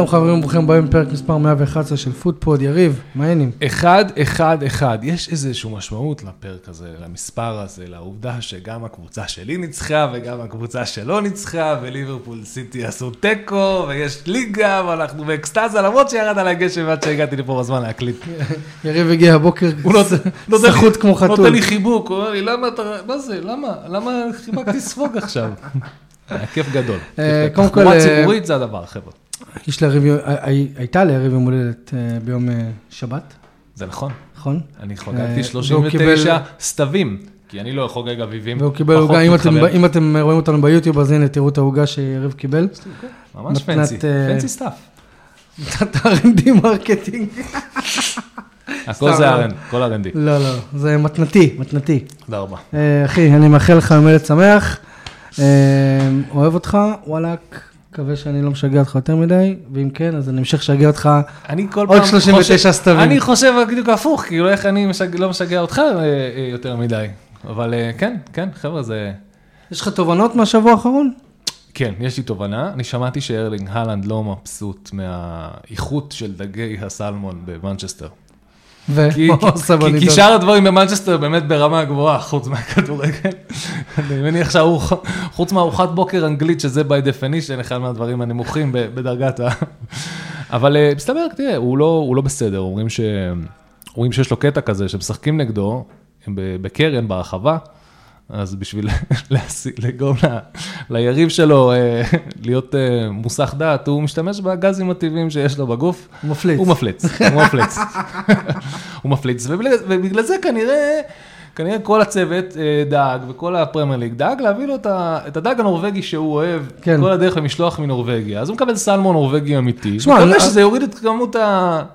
שלום חברים, ברוכים הבאים בפרק מספר 111 של פודפוד, יריב, מה העניינים? אחד, אחד, אחד. יש איזושהי משמעות לפרק הזה, למספר הזה, לעובדה שגם הקבוצה שלי ניצחה וגם הקבוצה שלו ניצחה, וליברפול סיטי עשו תיקו, ויש ליגה, ואנחנו באקסטזה, למרות שירד על הגשם עד שהגעתי לפה בזמן להקליט. יריב הגיע הבוקר סחוט כמו חתול. נותן לי חיבוק, הוא אומר לי, למה אתה, מה זה, למה, למה חיבקתי ספוג עכשיו? היה כיף גדול. אה, קודם. כל, תחבורה אה, ציבורית זה הדבר, חבר'ה. יש ליריב, יום- הי- הי- הייתה ליריב יום הולדת אה, ביום אה, שבת, זה נכון. נכון? אני אה, והוא 39 קיבל- סתווים, כי אני לא חוגג אביבים. והוא קיבל עוגה, אם אתם- מתחבר. אם אתם רואים אותנו ביוטיוב, אז הנה, תראו את העוגה שיריב קיבל. ממש מתנת, fancy, אה, fancy stuff. קצת R&D marketing. הכל זה. ארן, כל R&D. לא, לא, זה מתנתי, מתנתי. תודה רבה. אה, אחי, אני מאחל לך יום הולדת שמח. אה, אוהב אותך, וואלאק, מקווה שאני לא משגע אותך יותר מדי, ואם כן, אז אני אמשיך לשגע אותך. אני כל עוד פעם 39 חושב- סתווים. אני חושב בדיוק הפוך, כאילו איך אני משג- לא משגע אותך אה, אה, יותר מדי. אבל אה, כן, כן, חבר'ה, זה... יש לך תובנות מהשבוע האחרון? כן, יש לי תובנה. אני שמעתי שארלינג הלנד לא מבסוט מהאיכות של דגי הסלמון במנצ'סטר. כי? שאר הדברים במנצ'סטר באמת ברמה גבוהה, חוץ מהכדורגל. אני מניח שחוץ מארוחת בוקר אנגלית, שזה by definition, אחד מהדברים הנמוכים בדרגת ה... אבל אה, מסתבר, תראה, הוא לא, הוא לא בסדר, אומרים, שיש לו קטע כזה, שמשחקים נגדו, בקרן, ברחבה, אז בשביל לגרום ליריב שלו אה, להיות אה, מוסך דעת, הוא משתמש בגזים הטבעיים שיש לו בגוף. הוא מפליץ. הוא מפליץ, הוא מפליץ. הוא מפליץ, ובגלל זה כנראה, כנראה כל הצוות אה, דאג, וכל הפרמייר ליג דאג להביא לו את, הדג הנורבגי שהוא אוהב, כן. כל הדרך למשלוח מנורבגיה. אז הוא מקבל סלמון נורבגי אמיתי. שמע, אני אני- מקווה שזה יוריד את כמות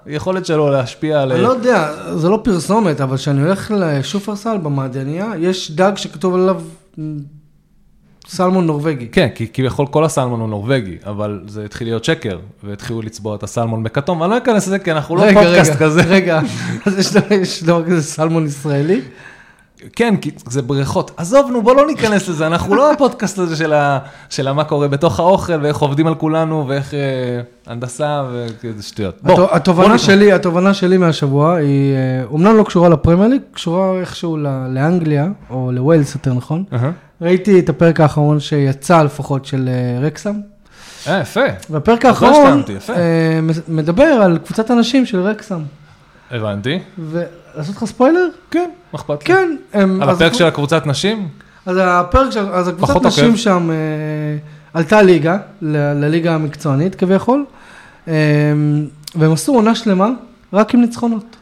היכולת שלו להשפיע על... אני לא יודע, זה לא פרסומת, אבל כשאני הולך לשופרסל במעדניה, יש דג שכתוב עליו סלמון נורבגי. כן, כי כביכול כל הסלמון הוא נורבגי, אבל זה התחיל להיות שקר, והתחילו לצבוע את הסלמון בכתום, ואני לא אכנס לזה, כי אנחנו לא רגע, פודקאסט רגע, כזה. רגע, אז יש דבר- יש דבר כזה סלמון ישראלי? כן, כי זה בריכות. עזוב, נו, בוא לא ניכנס לזה, אנחנו לא הפודקאסט הזה של, ה, של מה קורה בתוך האוכל, ואיך עובדים על כולנו, ואיך אה, הנדסה, וכזה שטויות. בוא, הת- בוא התובנה נתמוך. שלי, התובנה שלי מהשבוע היא, אה, אומנם לא קשורה לפרמייר ליג, קשורה איכשהו לאנגליה, או לווילס יותר נכון. ראיתי את הפרק האחרון שיצא לפחות של אה, רקסם, אה, יפה, והפרק לא האחרון מ- מדבר על קבוצת אנשים של רקסם. הבנתי. ולעשות לך ספוילר? כן, מה אכפת לי? כן. הם- על הפרק של הקבוצת נשים? אז הפרק של, אז הקבוצת נשים עוקב. שם אה, עלתה ליגה, ל- לליגה המקצוענית כביכול, אה, והם עשו עונה שלמה רק עם ניצחונות.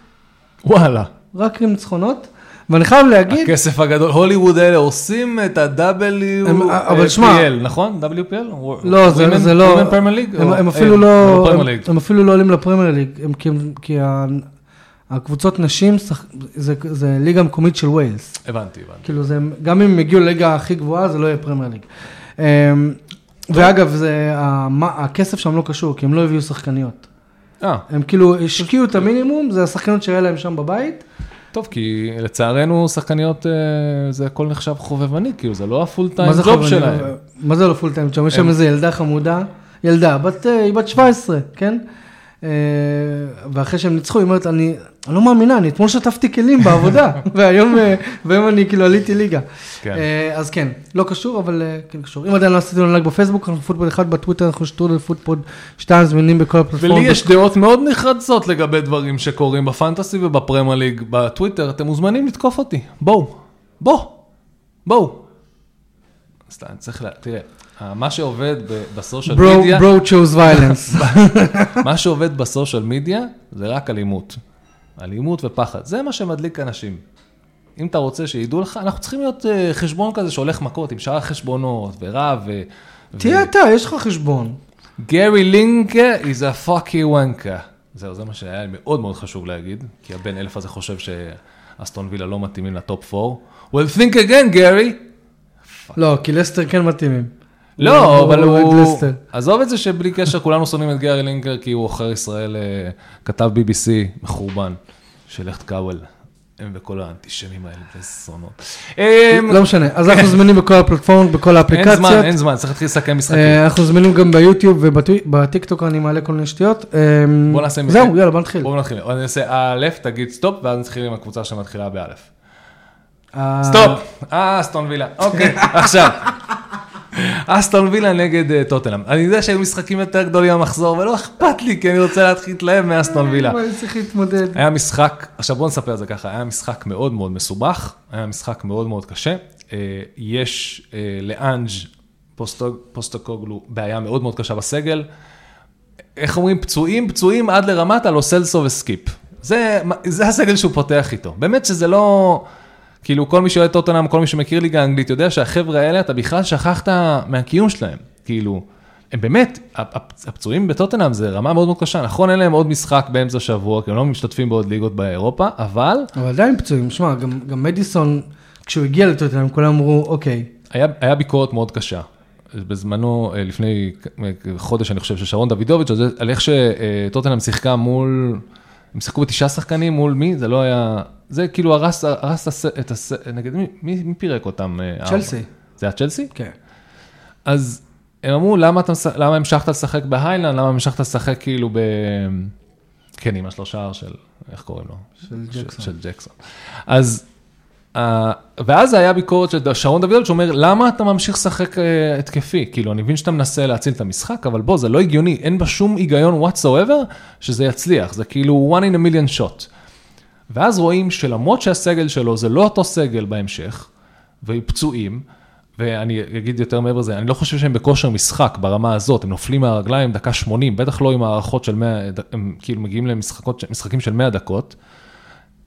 וואלה. רק עם ניצחונות, ואני חייב להגיד, הכסף הגדול, הוליווד האלה עושים את ה-W, הם- אבל שמע- נכון? WPL? לא, זה, זה לא, Premier League? הם, הם אה, אפילו לא, הם, אפילו לא עולים לפרמייר ליג, כי, הקבוצות נשים, שח- זה, זה ליגה מקומית של ווילס. הבנתי, הבנתי. כאילו זה, גם אם הם יגיעו לליגה הכי גבוהה, זה לא יהיה פרמייר ליג. אמ, ואגב, זה, המה- הכסף שם לא קשור, כי הם לא הביאו שחקניות. אה, הם כאילו השקיעו את המינימום, זה השחקניות שהיה להם שם בבית. טוב, כי לצערנו שחקניות אה, זה הכל נחשב חובבני, כאילו זה לא ה full time job? שלהם. מה זה לא full time job? יש שם איזה ילדה חמודה, ילדה, בת, אה, היא בת 17, כן? אה, ואחרי שהם ניצחו, היא אומרת, אני, אני לא מאמינה, אני אתמול שטפתי כלים בעבודה, והיום, אה, והיום אני כאילו עליתי ליגה. כן. אה, אז כן, לא קשור, אבל כן קשור. אם עדיין לא עשיתם לנו לייק בפייסבוק, אנחנו פוטפוד 1 בטוויטר, אנחנו שטרודל פוטפוד 2 זמינים בכל ולי הפלטפורמות. יש דעות מאוד נחרצות לגבי דברים שקורים בפנטסי ובפרמייר ליג בטוויטר, אתם מוזמנים לתקוף אותי, בואו, בואו, בואו. לה... תראה, אה, מה שעובד בסושיאל מדיה, ברו chose violence. מה שעובד בסושיאל מדיה זה רק אלימות. אלימות ופחד, זה מה שמדליק אנשים. אם אתה רוצה שידעו לך, אנחנו צריכים להיות אה, חשבון כזה שהולך מכות עם שאר החשבונות ורב ו... תהיה אתה, יש לך חשבון. גרי לינקה is a fucky wanker. זהו, זה מה שהיה מאוד מאוד חשוב להגיד, כי הבן אלף הזה חושב שאסטון וילה לא מתאימים לטופ 4. well, think again, גרי. לא, כי לסטר כן מתאימים. לא, אבל הוא... עזוב את זה שבלי קשר כולנו שונאים את גרי לינקר, כי הוא עוכר ישראל, אה, כתב BBC מחורבן, של לכת קאוול. הם וכל האנטישמים האלה, וזונות. אמ, לא משנה, אז אנחנו זמינים בכל הפלטפורמות, בכל אין האפליקציות. זמן, אין זמן, צריך להתחיל לסכם משחקים. אה, אנחנו זמינים גם ביוטיוב ובטיקטוק אני מעלה כל מיני שטויות. אה, בוא נעשה זהו. יאללה, בוא נתחיל. בואו נתחיל. אני אעשה א', תגיד stop, ואז נתחיל עם הקבוצה שמתחילה באלף. אה, stop! אה, אסטון וילה. אוקיי, עכשיו. אסטון וילה נגד אה, טוטנאם. אני יודע שהיו משחקים יותר גדולים במחזור, ולא אכפת לי, כי אני רוצה להתחיל להתלהב מאסטון וילה. אני צריך להתמודד. היה משחק, עכשיו בואו נספר את זה ככה, היה משחק מאוד מאוד מסובך, היה משחק מאוד מאוד קשה. אה, יש אה, לאנג' פוסטו- פוסטוקוגלו בעיה מאוד מאוד קשה בסגל. איך אומרים, פצועים, פצועים עד לרמת הלו סלסו וסקיפ. זה, זה הסגל שהוא פותח איתו. באמת שזה לא, כאילו כל מי שאוהד טוטנאם, כל מי שמכיר ליגה אנגלית, יודע שהחבר'ה האלה, אתה בכלל שכחת מהקיום שלהם. כאילו, הם באמת, הפ- הפצועים בטוטנאם זה רמה מאוד מאוד קשה. נכון, אין להם עוד משחק באמצע השבוע, כי הם לא משתתפים בעוד ליגות באירופה, אבל אבל עדיין פצועים, שמע, גם גם מדיסון, כשהוא הגיע לטוטנאם, כולם אמרו, אוקיי, היה, היה ביקורת מאוד קשה. בזמנו, אה, לפני חודש, אני חושב, של שרון דוידוביץ', על, איך שטוטנאם שיחקה מול, הם שיחקו בתשעה שחקנים מול מי? זה לא היה, זה כאילו הרס, הרס הס- את הס... נגד מי, מי, מי פירק אותם? אה, צ'לסי. זה היה צ'לסי? כן. אז הם אמרו, למה, אתה, למה המשכת לשחק בהיילנד? למה המשכת לשחק כאילו ב... כן, עם השלושה של, איך קוראים לו? של ג'קסון. של ג'קסון. אז, אה, ואז היה ביקורת של שרון דוידוביץ' שאומר, למה אתה ממשיך לשחק אה, התקפי? כאילו, אני מבין שאתה מנסה להציל את המשחק, אבל בוא, זה לא הגיוני, אין בה שום היגיון whatsoever שזה יצליח, זה כאילו one in a million shot. ואז רואים שלמרות שהסגל שלו זה לא אותו סגל בהמשך, והיו פצועים, ואני אגיד יותר מעבר לזה, אני לא חושב שהם בכושר משחק ברמה הזאת, הם נופלים מהרגליים דקה 80, בטח לא עם הערכות של 100, הם כאילו מגיעים למשחקים של 100 דקות.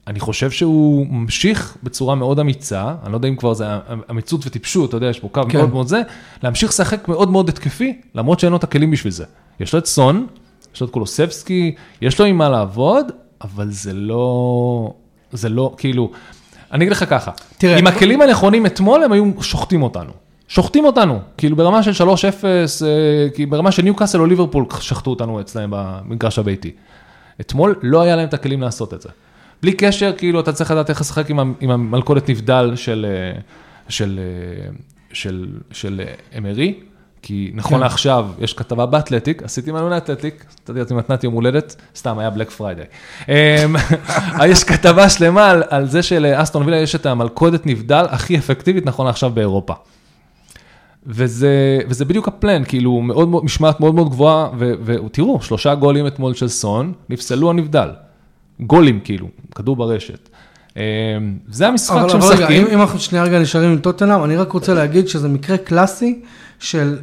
אני חושב שהוא ממשיך בצורה מאוד אמיצה, אני לא יודע אם כבר זה אמיצות וטיפשות, אתה יודע, יש פה קו כן. מאוד מאוד זה, להמשיך לשחק מאוד מאוד התקפי, למרות שאין לו את הכלים בשביל זה. יש לו את סון, יש לו את קולוסבסקי, יש לו עם מה לעבוד, אבל זה לא, זה לא, כאילו, אני אגיד לך ככה, תראה, עם הכלים הנכונים אתמול הם היו שוחטים אותנו. שוחטים אותנו, כאילו ברמה של 3-0, אה, כי ברמה של ניוקאסל או ליברפול שחטו אותנו אצלם במגרש הביתי. אתמול לא היה להם את הכלים לעשות את זה. בלי קשר, כאילו, אתה צריך לדעת איך לשחק עם, עם המלכודת נבדל של, אה, של, אה, של, של אה, אמרי, כי נכון כן. לעכשיו יש כתבה באתלטיק, עשיתי מנוי אתלטיק, אתה מתנת יום הולדת, סתם, היה Black Friday. יש כתבה שלמה על, על זה שלאסטון וילה יש את המלכודת נבדל הכי אפקטיבית נכון לעכשיו באירופה. וזה, וזה בדיוק ה plan, כאילו, מאוד, משמעת מאוד מאוד גבוהה, ותראו, שלושה גולים אתמול של סון, נפסלו בנבדל. גולים, כאילו, כדור ברשת. אה, זה המשחק אבל אבל שמשחקים. אם אם אנחנו שנייה רגע נשארים עם טוטנאם, אני רק רוצה להגיד שזה מקרה קלאסי של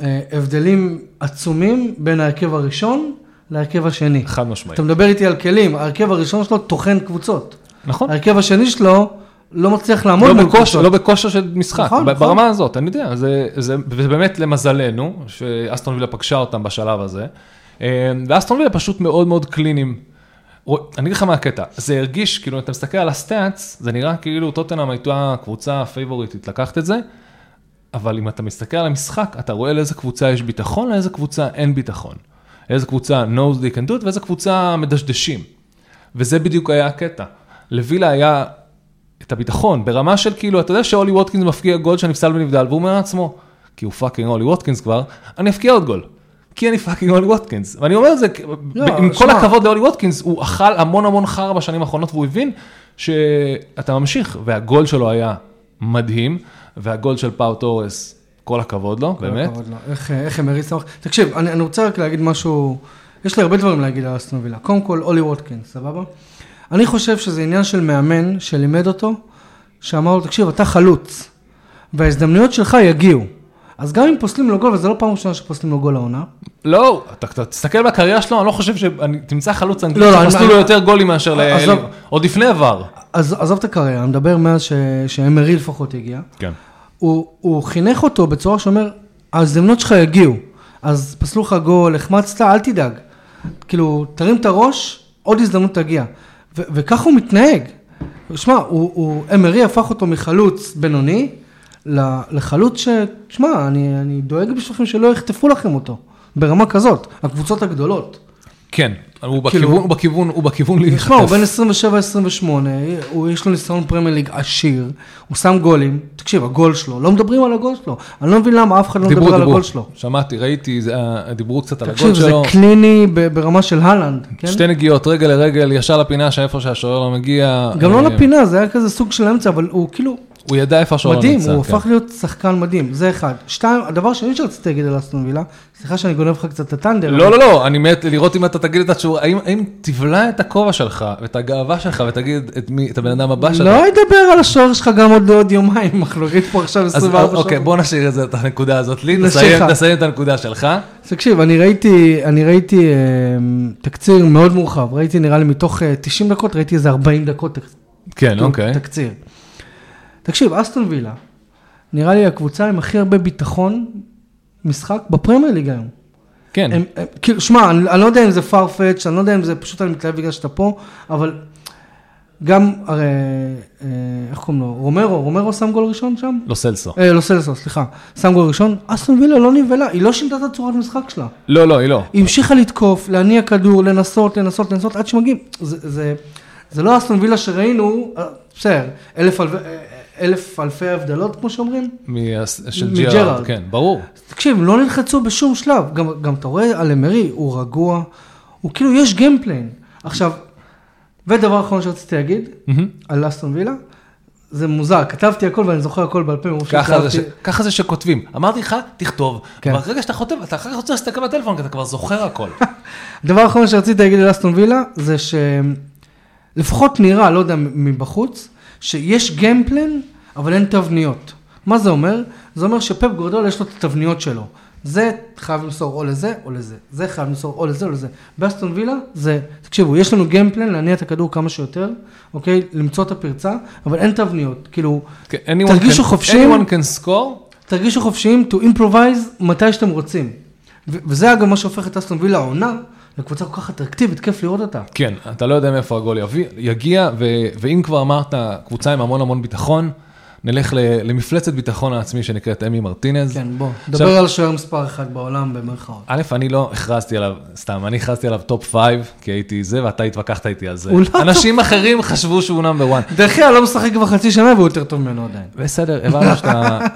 אה, הבדלים עצומים בין ההרכב הראשון להרכב השני. חד משמעית. אתה מדבר איתי על כלים, ההרכב הראשון שלו טוחן קבוצות. נכון. ההרכב השני שלו לא מצליח לעמוד לא בכושר. לא בכושר של משחק, נכון, נכון. ברמה הזאת, אני יודע, זה, זה, ובאמת למזלנו, שאסטון וילה פגשה אותם בשלב הזה, אה, ואסטון וילה פשוט מאוד מאוד קליניים. אני אגיד לך מה הקטע, זה הרגיש, כאילו, אתה מסתכל על הסטאצ, זה נראה כאילו טוטנאם הייתה הקבוצה הפייבוריטית לקחת את זה, אבל אם אתה מסתכל על המשחק, אתה רואה לאיזה קבוצה יש ביטחון, לאיזה קבוצה אין ביטחון. לאיזה קבוצה knows they can do it, ואיזה קבוצה מדשדשים. וזה בדיוק היה הקטע. לווילה היה את הביטחון, ברמה של כאילו, אתה יודע שאולי ווטקינס מפקיע גול שנפסל ונבדל, והוא אומר לעצמו, כי הוא fucking אולי ווטקינס כבר, אני אבקיע עוד גול. כי אני fucking אולי ווטקינס. ואני אומר את זה, לא, עם כל שמע. הכבוד לאולי ווטקינס, הוא אכל המון המון חרא בשנים האחרונות, והוא הבין שאתה ממשיך, והגול שלו היה מדהים, והגול של פאו תורס, כל הכבוד לו, כל באמת. הכבוד לו. איך, איך הם שמח. תקשיב, אני, אני רוצה רק להגיד משהו, יש לי הרבה דברים להגיד על אסטון וילה. קודם כל, אולי ווטקינס, סבבה? אני חושב שזה עניין של מאמן שלימד אותו, שאמר לו, תקשיב, אתה חלוץ, וההזדמנויות שלך יגיעו. אז גם אם פוסלים לו גול, וזה לא פעם ראשונה שפוסלים לו גול העונה, לא, אתה, תסתכל בקריירה שלו, אני לא חושב שאני תמצא חלוץ אנגלי לא, לא, שפסלו אני- לו יותר גולים מאשר ל... עזוב. עוד לפני עבר. אז עזוב את הקריירה, אני מדבר מאז ש- שאמרי לפחות הגיע. כן. הוא, הוא חינך אותו בצורה שאומר, ההזדמנות שלך יגיעו. אז פסלו לך גול, החמצת, אל תדאג. כאילו, תרים את הראש, עוד הזדמנות תגיע. ו- וככה הוא מתנהג. שמע, אמרי הפך אותו מחלוץ בינוני, ל- לחלוץ ש... שמע, אני, אני דואג בשבילכם שלא יחטפו לכם אותו. ברמה כזאת, הקבוצות הגדולות. כן, הוא כאילו- בכיוון, הוא בכיוון, הוא בכיוון תשמע, הוא להיחטף. בן 27-28, הוא- יש לו ניסיון פרמייר ליג עשיר, הוא שם גולים, תקשיב, הגול שלו, לא מדברים על הגול שלו, אני לא מבין למה אף אחד לא מדבר על הגול שלו. שמעתי, ראיתי, זה היה- דיברו קצת על תקשיב, הגול זה שלו. קליני ב- ברמה של הלנד, כן? שתי נגיעות, רגל לרגל, ישר לפינה שאיפה שהשוער לא מגיע. גם לא אה, לפינה, זה היה כזה סוג של אמצע, אבל הוא כאילו הוא ידע איפה מדהים, נמצא. הוא כן. הפך להיות שחקן מדהים, זה אחד. שתיים, הדבר השני שרציתי להגיד על אסטון וילה, סליחה שאני גונב לך קצת את הטנדר. לא, לא, לא, אני מת לראות אם אתה תגיד את התשובה, האם- האם תבלע את הכובע שלך ואת הגאווה שלך ותגיד את מי, את הבן אדם הבא שלך. לא אדבר על השוער שלך גם עוד עוד יומיים, אנחנו נגיד פה עכשיו אז 24 שעות. אוקיי, בוא נשאיר את זה, את הנקודה הזאת לי, לך. תסיים את הנקודה שלך. תקשיב, אני ראיתי, אני ראיתי אה, תקציר מאוד מורחב, ראיתי נראה לי מתוך אה, 90 דקות, ראיתי איזה 40 דקות כן, אוקיי. תקציר. תקשיב, אסטון וילה, נראה לי הקבוצה עם הכי הרבה ביטחון משחק בפרמייר ליג היום. כן, הם, הם, כאילו, שמע, אני, אני לא יודע אם זה farfetch, אני לא יודע אם זה פשוט אני מתלהב בגלל שאתה פה, אבל גם, הרי, אה, איך קוראים לו? רומרו, רומרו שם גול ראשון שם? לא סלסו. אה, לא סלסו, סליחה. שם גול ראשון, אסטון וילה לא נבהלה, היא לא שינתה את הצורת משחק שלה. לא, לא, היא לא. היא המשיכה לתקוף, להניע כדור, לנסות, לנסות, לנסות, עד שמגיעים. זה, זה, זה לא אסטון וילה שראינו, אה, בסדר, אלף, אלפי- אה, אלף אלפי הבדלות, כמו שאומרים. של. ג'רארד, כן, ברור. תקשיב, לא נלחצו בשום שלב. גם, גם אתה רואה על אמרי, הוא רגוע, הוא כאילו, יש game plan. עכשיו, ודבר אחרון שרציתי להגיד, מהמם. על אסטון וילה, זה מוזר, כתבתי הכל ואני זוכר הכל בעל פה, ככה ש... ככה זה שכותבים. אמרתי לך, תכתוב. כן. ברגע שאתה חוטב, אתה אחר כך רוצה להסתכל בטלפון, כי אתה כבר זוכר הכל. הדבר האחרון שרציתי להגיד על אסטון וילה, זה שלפחות נראה, לא יודע, מבחוץ, שיש גיימפלן, אבל אין תבניות. מה זה אומר? זה אומר שפפ גורדול יש לו את התבניות שלו. זה חייב למסור או לזה או לזה, זה חייב למסור או לזה או לזה. באסטון וילה זה, תקשיבו, יש לנו גיימפלן להניע את הכדור כמה שיותר, אוקיי? למצוא את הפרצה, אבל אין תבניות. כאילו, anyone תרגישו can- חופשיים. anyone can score. תרגישו חופשיים to improvise מתי שאתם רוצים. וזה אגב מה שהופך את אסטון וילה העונה לקבוצה כל כך אטרקטיבית, כיף לראות אותה. כן, אתה לא יודע מאיפה הגול יגיע, ואם כבר אמרת, קבוצה עם המון המון ביטחון, נלך למפלצת ביטחון העצמי שנקראת אמי מרטינז. כן, בוא, דבר על שוער מספר אחת בעולם במרכאות. א', אני לא הכרזתי עליו, סתם, אני הכרזתי עליו top five, כי הייתי זה, ואתה התווכחת איתי על זה. לא אנשים אחרים חשבו שהוא number 1. דרך אגב, לא משחק כבר חצי שנה והוא יותר טוב ממנו עדיין. בסדר,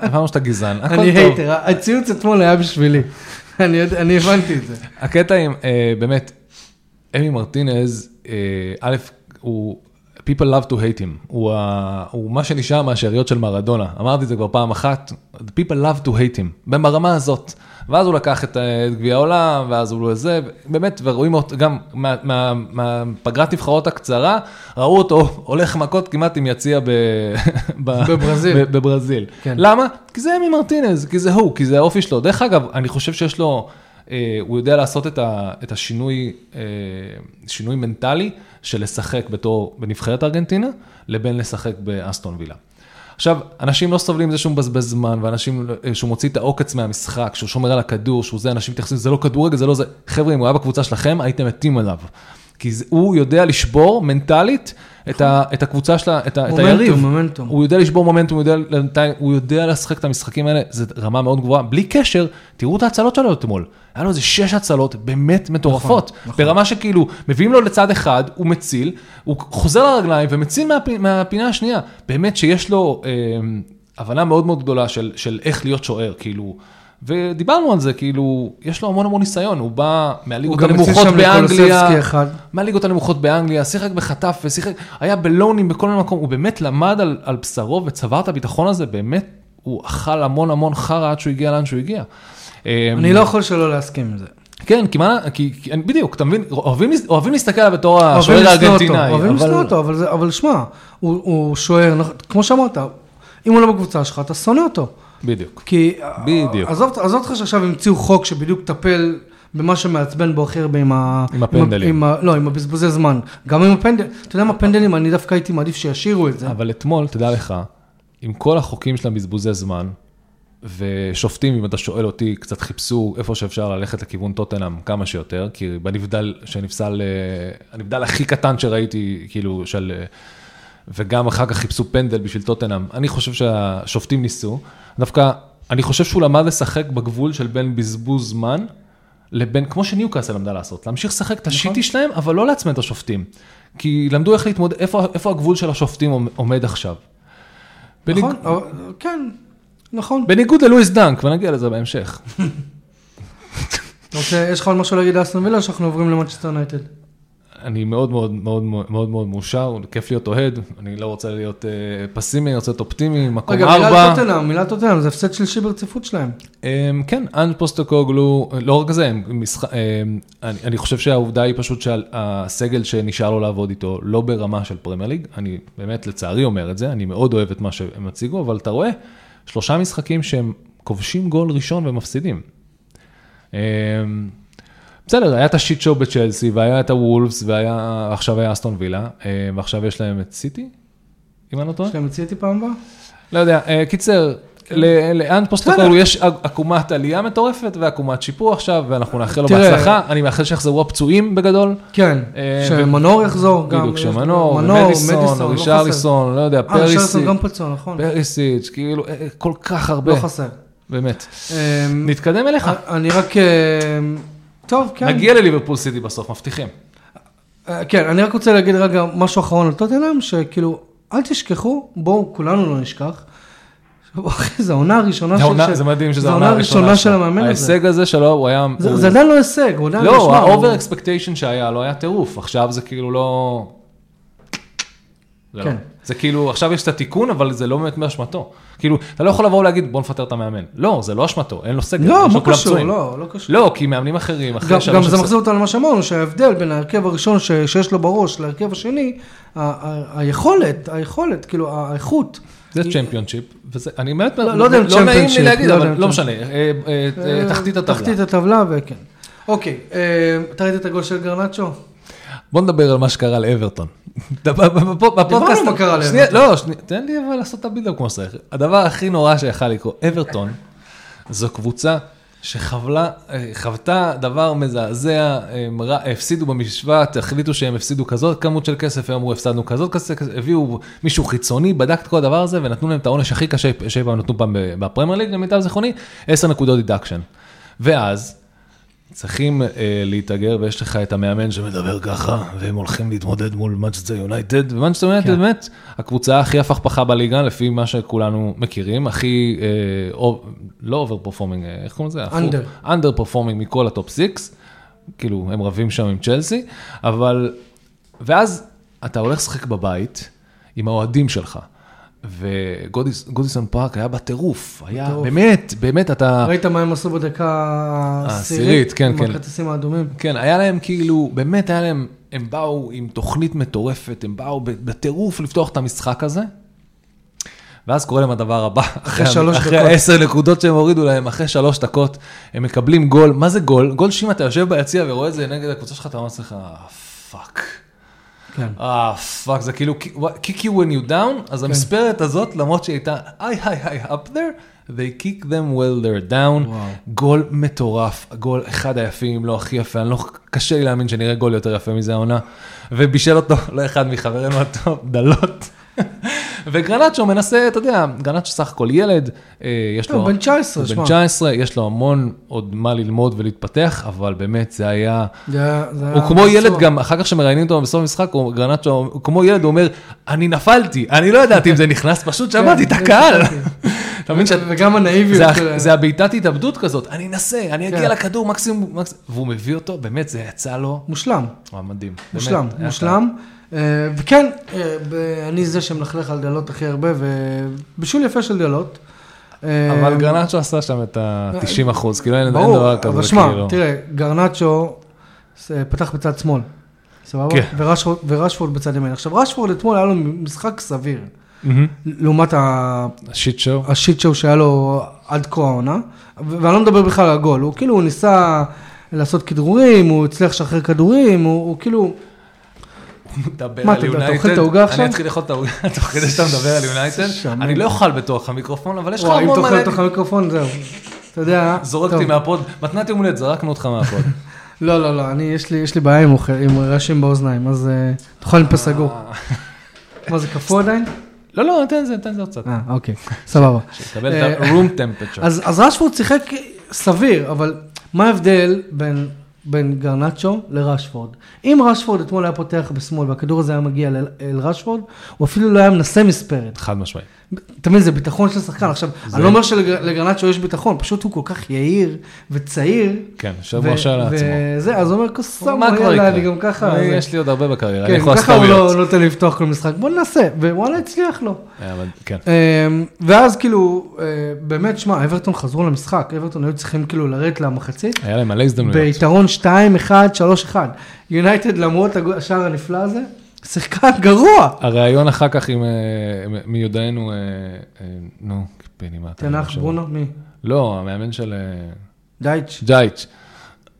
הבנו שאתה, גזען, הכל אני טוב. hater, הציוץ אתמול היה בשבילי. אני הבנתי את זה. הקטע עם, אה, באמת, אמי מרטינז, אה, א', הוא, people love to hate him, הוא, ה, הוא מה שנשאר מהשאריות של מרדונה, אמרתי את זה כבר פעם אחת, people love to hate him, ברמה הזאת. ואז הוא לקח את אה, את גביע העולם, ואז הוא לא זה, באמת, ורואים אותו, גם מה- מה- מהפגרת נבחרות הקצרה, ראו אותו הולך מכות כמעט עם יציע ב, בברזיל. בברזיל. כן. למה? כי זה אמי מרטינז, כי זה הוא, כי זה האופי שלו. דרך אגב, אני חושב שיש לו, אה, הוא יודע לעשות את, ה, את השינוי, אה, שינוי מנטלי של לשחק בתור, בנבחרת ארגנטינה, לבין לשחק באסטון וילה. עכשיו, אנשים לא סובלים מזה שהוא מבזבז זמן, ואנשים, אה, שהוא מוציא את העוקץ מהמשחק, שהוא שומר על הכדור, שהוא זה, אנשים מתייחסים, זה לא כדורגל, זה לא זה. חבר'ה, אם הוא היה בקבוצה שלכם, הייתם מתים עליו. כי זה, הוא יודע לשבור מנטלית את, ה, את הקבוצה שלה, את, ה, את היריב. מומנטום, מומנטום. הוא יודע לשבור מומנטום, הוא יודע, הוא יודע לשחק את המשחקים האלה, זו רמה מאוד גבוהה. בלי קשר, תראו את ההצלות שלו אתמול. היה לו איזה שש הצלות באמת מטורפות. נכון. ברמה שכאילו, מביאים לו לצד אחד, הוא מציל, הוא חוזר לרגליים ומציל מהפ, מהפינה השנייה. באמת שיש לו אה, הבנה מאוד מאוד גדולה של, של איך להיות שוער, כאילו. ודיברנו על זה, כאילו, יש לו המון המון ניסיון, הוא בא מהליגות הנמוכות באנגליה. מהליגות הנמוכות באנגליה, שיחק בחטף ושיחק, היה בלונים בכל מיני מקום, הוא באמת למד על, על בשרו וצבר את הביטחון הזה, באמת, הוא אכל המון המון חרא עד שהוא הגיע לאן שהוא הגיע. אני לא יכול שלא להסכים עם זה. כן, כי מה, כי, כי בדיוק, אתה מבין, אוהבים, אוהבים להסתכל עליו בתור השוער הארגנטינאי, אוהבים לשנוא אותו, אבל אבל שמע, הוא- הוא שוער, נכון, כמו שאמרת, אם הוא לא בקבוצה שלך, אתה שונא אותו. בדיוק. כי, בדיוק. עזוב אותך שעכשיו המציאו חוק שבדיוק טפל במה שמעצבן בו הכי הרבה עם ה... עם הפנדלים. עם ה... לא, עם הבזבוזי זמן. גם עם הפנדל, אתה יודע מה, פנדלים, אני דווקא הייתי מעדיף שישאירו את זה. אבל אתמול, תדע לך, עם כל החוקים של הבזבוזי זמן, ושופטים, אם אתה שואל אותי, קצת חיפשו איפה שאפשר ללכת לכיוון טוטנאם כמה שיותר, כי בנבדל שנפסל, אה, הנבדל הכי קטן שראיתי, כאילו, של... וגם אחר כך חיפשו פנדל בשביל טוטנאם. אני חושב שהשופטים ניסו, דווקא, אני חושב שהוא למד לשחק בגבול של בין בזבוז זמן לבין, כמו שניוקאסל למדה לעשות, להמשיך לשחק נכון. את השיטי שלהם, אבל לא לעצמם את השופטים. כי למדו איך להתמודד, איפה, איפה הגבול של השופטים עומד עכשיו. בניג... נכון, אבל- כן, נכון. בניגוד ללואיס דנק, ונגיע לזה בהמשך. אוקיי, יש לך עוד משהו להגיד על אסטון וילה, שאנחנו עוברים למנצ'סטר יונייטד? אני מאוד מאוד מאוד מאוד מאוד מאושר, כיף להיות אוהד, אני לא רוצה להיות אה, פסימי, אני רוצה להיות אופטימי, מקום רגע, מילה ארבע. טוטנאם, מילה טוטנאם, זה הפסד שלישי ברציפות שלהם. אמ, כן, אנג' פוסטקוגלו, לא רק זה, אמ, אני אני חושב שהעובדה היא פשוט שהסגל שנשאר לו לעבוד איתו לא ברמה של פרמייר ליג, אני באמת לצערי אומר את זה, אני מאוד אוהב את מה שהם הציגו, אבל אתה רואה, שלושה משחקים שהם כובשים גול ראשון ומפסידים. אמ, בסדר, היה את ה shit show בצ'לסי, והיה את הוולפס, ועכשיו היה אסטון וילה, אמ, ועכשיו יש להם את סיטי, אם אני לא טועה. יש להם מציאתי פעם הבאה? לא יודע, אה, קיצר, ל- לאן פוסטקולו יש עקומת עלייה מטורפת ועקומת שיפור עכשיו, ואנחנו נאחל לו בהצלחה, אני מאחל שיחזרו הפצועים בגדול. כן, אה, שמנור יחזור גם. בדיוק, שמנור, מנור, מדיסון, לא. רישרליסון, לא יודע, אה, רישרליסון פריסיץ', גם פצוע, נכון. פריסיץ', כאילו, אה, כל כך הרבה, לא חסר. באמת. אמ, נתקדם אליך. אני רק... טוב, כן. נגיע לליברפול סיטי בסוף, מבטיחים. אה, כן, אני רק רוצה להגיד רגע משהו אחרון על טוטנאם, שכאילו, אל תשכחו, בואו כולנו לא נשכח. אחי, זו העונה הראשונה של... העונה- זה מדהים שזו זו העונה הראשונה של המאמן הזה. ההישג הזה שלו, הוא היה... זה עדיין לא הישג, הוא עדיין... לא, שמע, הוא- ה over expectation שהיה לו היה טירוף, עכשיו זה כאילו לא... לא. כן. זה כאילו, עכשיו יש את התיקון, אבל זה לא באמת מאשמתו. כאילו, אתה לא יכול לבוא ולהגיד, בוא נפטר את המאמן. לא, זה לא אשמתו, אין לו סגל, לא, מה קשור? לא, לא קשור. לא, כי מאמנים אחרים, אחרי גם, שלוש... גם זה מחזיר אותנו למה שאמרנו, שההבדל בין ההרכב הראשון ש, שיש לו בראש להרכב השני, היכולת, היכולת, כאילו האיכות. זה צ'מפיונשיפ, וזה, אני באמת, לא- לא יודע אם לא נעים לי להגיד, לא יודע אבל אם לא. משנה, אה, אה, אה, תחתית הטבלה. תחתית הטבלה, וכן. אוקיי, אתה ראית את הגול של גרנצ'ו? בוא נדבר על מה שקרה לאברטון. בפודקאסט, מה קרה לאברטון. לא, תן לי אבל לעשות את ה buildup כמו שצריך. הדבר הכי נורא שיכל לקרות, אברטון, זו קבוצה שחוותה אה, דבר מזעזע, הם הפסידו במשוואה, החליטו שהם הפסידו כזאת כמות של כסף, הם אמרו הפסדנו כזאת כסף, הביאו מישהו חיצוני, בדק את כל הדבר הזה ונתנו להם את העונש הכי קשה שאי פעם נתנו פעם בפרמייר ליג, למיטב זיכרוני, 10 נקודות deduction. ואז, צריכים אה, להתאגר, ויש לך את המאמן שמדבר ככה, והם הולכים להתמודד מול מנצ'סטר יונייטד, ומנצ'סטר יונייטד כן. באמת, הקבוצה הכי הפכפכה בליגה, לפי מה שכולנו מכירים, הכי, אה, ov- לא over performing, איך קוראים לזה? Under. Under performing מכל ה top six, כאילו, הם רבים שם עם צ'לסי, אבל, ואז אתה הולך לשחק בבית עם האוהדים שלך. וגודיסון פארק היה בטירוף, היה. באמת, באמת אתה... ראית מה הם עשו בדקה העשירית? העשירית, כן, עם כן. הכרטיסים האדומים. כן, היה להם כאילו, באמת היה להם, הם באו עם תוכנית מטורפת, הם באו בטירוף לפתוח את המשחק הזה. ואז קורה להם הדבר הבא, אחרי, שלוש אחרי דקות. העשר נקודות שהם הורידו להם, אחרי שלוש דקות, הם מקבלים גול, מה זה גול? גול שאם אתה יושב ביציע ורואה את זה נגד הקבוצה שלך, אתה אומר לעצמך, fuck. כן. אה, fuck, זה כאילו, kick you when you down, אז המספרת הזאת, למרות שהיא הייתה, היי היי היי, up there, they kick them while they're down. גול מטורף, גול אחד היפים, אם לא הכי יפה, אני לא, קשה לי להאמין שנראה גול יותר יפה מזה העונה, ובישל אותו, לו אחד מחברינו הטוב, דלות. וגרנצ'ו מנסה, אתה יודע, גרנצ'ו סך הכל ילד, אה, יש הוא לו... בן 19, הוא בן שמע. 19, יש לו המון עוד מה ללמוד ולהתפתח, אבל באמת זה היה... הוא כמו. ילד גם, אחר כך שמראיינים אותו בסוף המשחק, הוא גרנצ'ו, הוא כמו ילד, הוא אומר, אני נפלתי, אני לא ידעתי אם זה נכנס, פשוט שמעתי את כן, הקהל. כן. אתה מבין שאת... וגם הנאיביות. זה הבעיטת התאבדות כזאת, אני אנסה, אני אגיע כן. לכדור מקסימום, והוא מביא אותו, באמת, זה יצא לו, מושלם. מדהים. מושלם, מושלם. אה, וכן, אה, אני זה שמלכלך על דלות הכי הרבה, ובישול יפה של דלות. אה, אבל גרנצ'ו עשה שם את ה-90 אחוז, כאילו אין ברור, דבר כזה, אבל שמע, כאילו. תראה, גרנצ'ו פתח בצד שמאל, סבבה? כן. ורשפורד- בצד ימין. עכשיו, רשפורד אתמול היה לו משחק סביר. לעומת השיט שואו. השיט שואו שהיה לו עד כה העונה, ואני לא מדבר בכלל על הגול, הוא כאילו, הוא ניסה לעשות כדרורים, הוא הצליח לשחרר כדורים, הוא כאילו... מדבר מה, על אתה- אתה יונייטד. אוכל את העוגה עכשיו? אני אתחיל לאכול את העוגה תוך כדי שאתה מדבר על יונייטד. אני לא אוכל בתוך המיקרופון, אבל יש לך אם המון תאכל מה לתוך להגיד. המיקרופון, זהו. אתה יודע... זורק. אותי מהפוד, מתנת יום הולדת, זרקנו אותך מהפוד. לא, לא, לא, אני, יש לי, יש לי בעיה עם רעשים באוזניים, אז אה, תאכל עם פה סגור. מה זה, קפוא עדיין? לא, לא, תן זה, תן זה עוד קצת. אה, אוקיי, סבבה. שתקבל אה, את ה-room temperature. אז, אז רשפורד שיחק סביר, אבל מה ההבדל בין, בין גרנצ'ו לרשפורד? אם רשפורד אתמול היה פותח בשמאל והכדור הזה היה מגיע אל, רשפורד, הוא אפילו לא היה מנסה מספרת. חד משמעי. אתה מבין, זה ביטחון של שחקן. עכשיו, אני לא אומר שלגרנצ'ו יש ביטחון, פשוט הוא כל כך יהיר וצעיר. כן, שבוע שער לעצמו. וזה, אז הוא אומר, כבר יאללה? אני גם ככה... אני, זה." יש לי עוד הרבה בקריירה, אני כן, יכול גם לעשות ככה הוא טעויות. לא נותן לפתוח כל משחק, בוא ננסה, ווואלה, הצליח לו. אה, אבל- כן. אמ, ואז כאילו, אה, באמת, שמע, אברטון חזרו למשחק, אברטון היו צריכים כאילו לרדת למחצית, היה להם מלא הזדמנויות. ביתרון 2, 1, 3, 1. יונייטד, למרות השער הנפלא הזה, שיחקה גרוע. הראיון אחר כך עם, אה, מיודענו, אה, אה, נו, פיני, מה אתה תנח? ברונו, מי? לא, המאמן של דייטש. ג'ייץ'.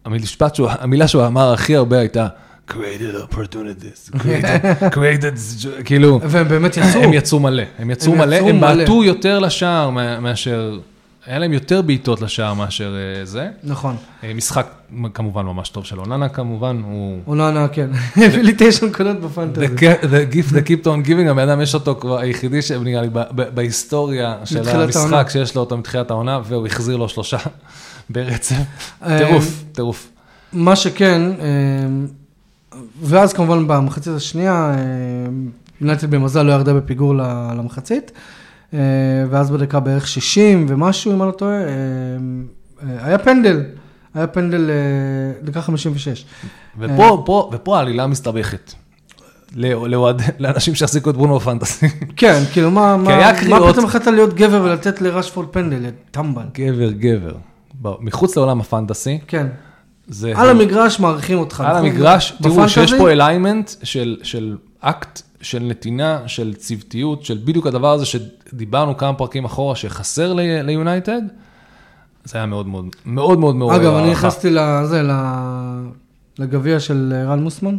המשפט שהוא, המילה שהוא אמר הכי הרבה הייתה, created opportunities, created, created, כאילו, והם באמת יצאו. הם יצאו מלא, הם יצאו מלא, הם. בעטו יותר לשער מאשר, היה להם יותר בעיטות לשער מאשר אה, זה. נכון. אה, משחק כמובן ממש טוב של אוננה כמובן, הוא... אוננה, כן. הביא לי תשע נקודות בפנטזי. The, gift that kept on giving, הבן אדם יש אותו כבר, היחידי שנראה לי בהיסטוריה של. המשחק שיש לו אותו מתחילת העונה, והוא החזיר לו שלושה ברצף. אה, טירוף, טירוף. מה שכן, ואז כמובן במחצית השנייה, יונייטד במזל לא ירדה בפיגור למחצית, ואז בדקה בערך 60 ומשהו, אם אני לא טועה, אמ, אה, היה פנדל, היה פנדל אה, דקה 56. ופה, פה, ופה העלילה מסתבכת. לא- לאוהד- לאנשים שהחזיקו את ברונו בפנטסי. כן, כאילו מה, פתאום החלטת להיות גבר ולתת לרשפורד פנדל, יא טמבל. גבר, גבר. מחוץ לעולם הפנטסי, כן. זה... על המגרש מעריכים אותך. על נכון? המגרש, תראו שיש? פה אלמנט של, של אקט, של נתינה, של צוותיות, של בדיוק הדבר הזה שדיברנו כמה פרקים אחורה שחסר ליונייטד, זה היה מאוד מאוד מאוד מאוד מעורר אגב, אני הערכה. נכנסתי לזה, לגביע של רן מוסמן,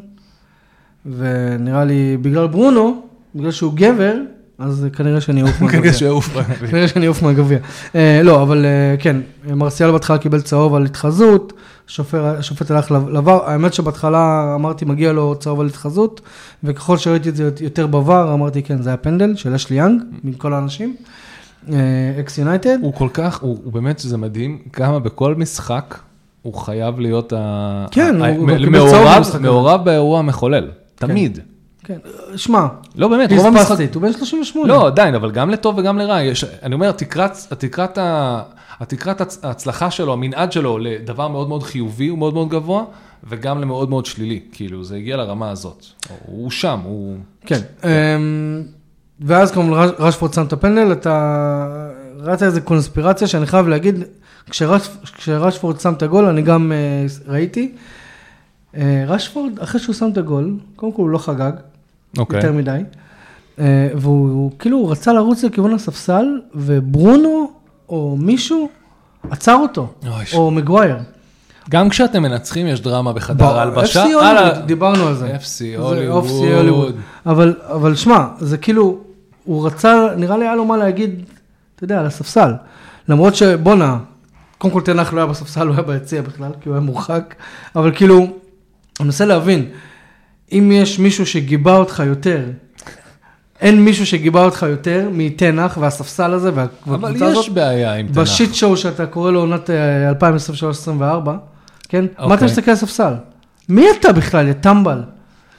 ונראה לי, בגלל ברונו, בגלל שהוא גבר, אז כנראה שאני אעוף מהגביע. כנראה שיעוף. כנראה שאני אעוף מהגביע. אה, לא, אבל אה, כן, מרסיאל בהתחלה קיבל צהוב על התחזות, השופט הלך לבר, האמת שבהתחלה אמרתי מגיע לו צהוב על התחזות, וככל שראיתי את זה יותר בVAR, אמרתי כן, זה היה פנדל של אשלי יאנג, מכל האנשים, אה, אקס יונייטד. הוא כל כך, הוא, הוא באמת, זה מדהים, כמה בכל משחק הוא חייב להיות ה... כן, ה- הוא- הוא גם קיבל מעורב-. מעורב באירוע המחולל, תמיד. כן, שמע, לא באמת, רוב המשחק... הוא בן 38. לא, עדיין, אבל גם לטוב וגם לרע. יש, אני אומר, התקרת, ה- התקרת הצ- ההצלחה שלו, המנעד שלו לדבר מאוד מאוד חיובי הוא מאוד מאוד גבוה, וגם למאוד מאוד שלילי. כאילו, זה הגיע לרמה הזאת. הוא שם, הוא... כן. אמ, ואז כמובן רש- רשפורד שם את הפנדל, אתה ראית איזה קונספירציה שאני חייב להגיד, כשרש- כשרשפורד שם את הגול, אני גם אה, ראיתי. אה, רשפורד, אחרי שהוא שם את הגול, קודם כל הוא לא חגג, אוקיי. יותר מדי, אה, והוא הוא כאילו הוא רצה לרוץ לכיוון הספסל, וברונו או מישהו עצר אותו, ש- או מגווייר. גם כשאתם מנצחים, יש דרמה בחדר ההלבשה. FC הוליווד, דיברנו על זה. FC הוליווד. אבל, אבל שמע, זה כאילו, הוא רצה, נראה לי היה לו מה להגיד, אתה יודע, על הספסל. למרות שבואנה, קודם כל תנח לא היה בספסל, הוא היה ביציע בכלל, כי הוא היה מורחק, אבל כאילו, אני מנסה להבין, אם יש מישהו שגיבה אותך יותר, אין מישהו שגיבה אותך יותר מתנח והספסל הזה וה- אבל והקבוצה הזאת, יש בעיה עם תנ"ך. בשיט שואו שאתה קורא לו עונת אה, 2023-2024, כן? מה אתה אוקיי. מסתכל על הספסל? מי אתה בכלל, יא טמבל?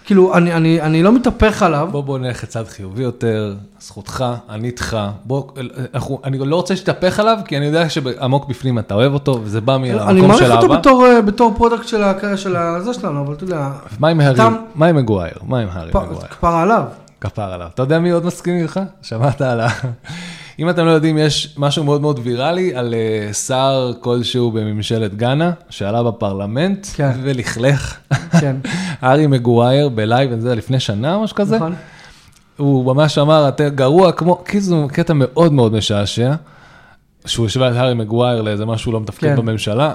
כאילו, אני, אני, אני לא מתהפך עליו. בוא בוא נלך לצד חיובי יותר, זכותך, אני איתך. בוא, אנחנו, אני לא רוצה שתתהפך עליו, כי אני יודע שעמוק בפנים אתה אוהב אותו, וזה בא אני מהמקום מעריך של אותו אהבה. בתור, אה, בתור product של, ה- של הזה שלנו, אבל אתה יודע, מה עם הארי? מה עם מגווייר? מה עם הארי מגווייר? כפרה עליו. כפר עליו. אתה יודע מי עוד מסכים איתך? שמעת על ה... אם אתם לא יודעים, יש משהו מאוד מאוד ויראלי על אה, שר כלשהו בממשלת גאנה, שעלה בפרלמנט כן. ולכלך. כן, הארי מגווייר בלייב, יודע, לפני שנה או משהו כזה. נכון? הוא ממש אמר, אתה גרוע כמו, קיצור, קטע מאוד מאוד משעשע, שהוא השווה את הארי מגווייר לאיזה משהו לא מתפקד כן. בממשלה,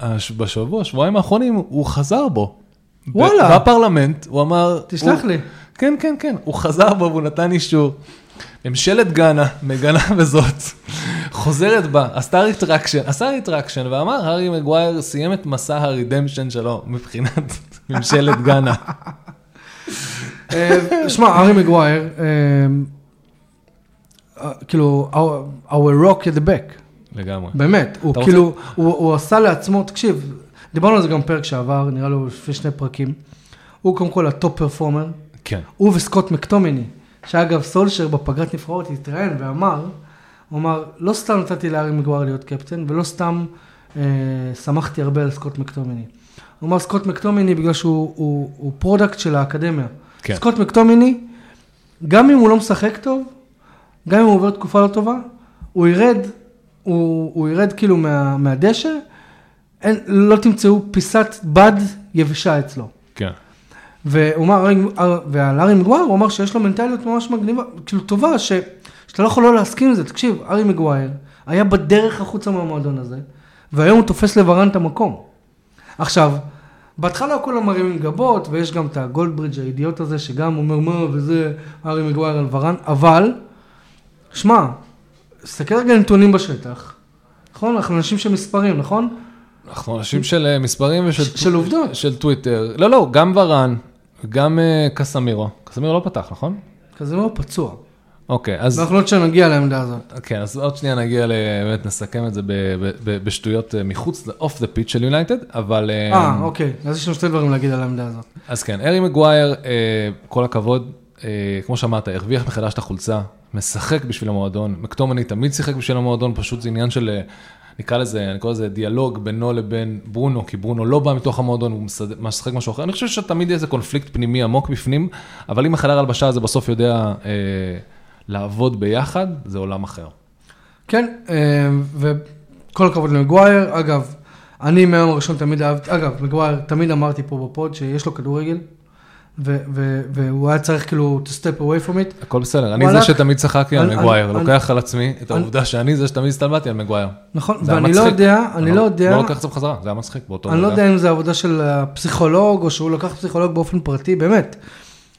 ובשבוע, שבועיים האחרונים, הוא חזר בו. וואלה. בפרלמנט, הוא אמר... תסלח הוא- לי. כן, כן, כן, הוא חזר בו והוא נתן אישור. ממשלת גאנה, מגנה בזאת, חוזרת בה, עשתה retraction, עשה retraction ואמר, הארי מגווייר סיים את מסע ה redemption שלו מבחינת ממשלת גאנה. אה, שמע, ארי מגווייר, אה, אה, כאילו, our- rock at the back. לגמרי. באמת, הוא כאילו, הוא, הוא עשה לעצמו, תקשיב, דיברנו על זה גם פרק שעבר, נראה לי לפני שני פרקים. הוא קודם כל ה top performer, כן. הוא וסקוט מקטומיני, שאגב סולשר בפגרת נבחרות התראיין ואמר, הוא אמר, לא סתם נתתי להארי מגווייר להיות קפטן, ולא סתם אה, שמחתי הרבה על סקוט מקטומיני. הוא אמר סקוט מקטומיני בגלל שהוא הוא, הוא product של האקדמיה. כן. סקוט מקטומיני, גם אם הוא לא משחק טוב, גם אם הוא עובר תקופה לא טובה, הוא ירד, הוא, הוא ירד כאילו מה, מהדשא, אין, לא תמצאו פיסת בד יבשה אצלו. כן. והוא אמר, ארי- ועל ארי מגווייר, הוא אמר שיש לו מנטליות ממש מגניבה, כאילו טובה, ש, שאתה לא יכול לא להסכים עם זה. תקשיב, ארי מגווייר היה בדרך החוצה מהמועדון הזה, והיום הוא תופס לוורן את המקום. עכשיו, בהתחלה כולם מרימים גבות, ויש גם את הגולדברידג' האידיוט הזה, שגם אומר מה וזה, ארי מגווייר על ורן, אבל, שמע, תסתכל רגע על נתונים בשטח, נכון? אנחנו אנשים של מספרים, נכון? אנחנו אנשים של אה, מספרים ושל... של עובדות. של טוויטר. לא, לא, גם ורן, גם אה, קסמירו. קסמירו לא פתח, נכון? מאוד פצוע. אוקיי, אז... ואנחנו עוד שנגיע לעמדה הזאת. כן, אז עוד שנייה נגיע, באמת נסכם את זה בשטויות אה, מחוץ, off the pitch של יונייטד, אבל... אה, אה, אוקיי, אז יש לנו שתי דברים להגיד על העמדה הזאת. אז כן, ארי מגווייר, כל הכבוד, כמו שאמרת, הרוויח מחדש את החולצה, משחק בשביל המועדון, מקטומיני תמיד שיחק בשביל המועדון, פשוט זה עניין של, נקרא לזה, אני קורא לזה דיאלוג בינו לבין ברונו, כי ברונו לא בא מתוך המועדון, הוא משחק משהו אחר. אני חושב שתמיד יהיה איזה קונפליקט פנימי עמוק בפנים, אבל אם החדר הלבשה הזה בסוף יודע אה, לעבוד ביחד, זה עולם אחר. כן, אה, וכל הכבוד למגווייר. אגב, אני מהיום הראשון תמיד אהבתי, אגב, מגווייר, תמיד אמרתי פה בפוד שיש לו כדורגל, והוא היה צריך כאילו to step away from it. הכל בסדר, אני זה שתמיד צחקתי על אני- מגווייר, אני- לוקח על עצמי את אני- העובדה שאני זה שתמיד הסתלבטתי על מגווייר. נכון, ואני לא. יודע, אני לא יודע, לא לוקח את זה בחזרה, זה היה מצחיק באותו אני לא רגע. יודע אם זה עבודה של הפסיכולוג, או שהוא לקח פסיכולוג באופן פרטי, באמת.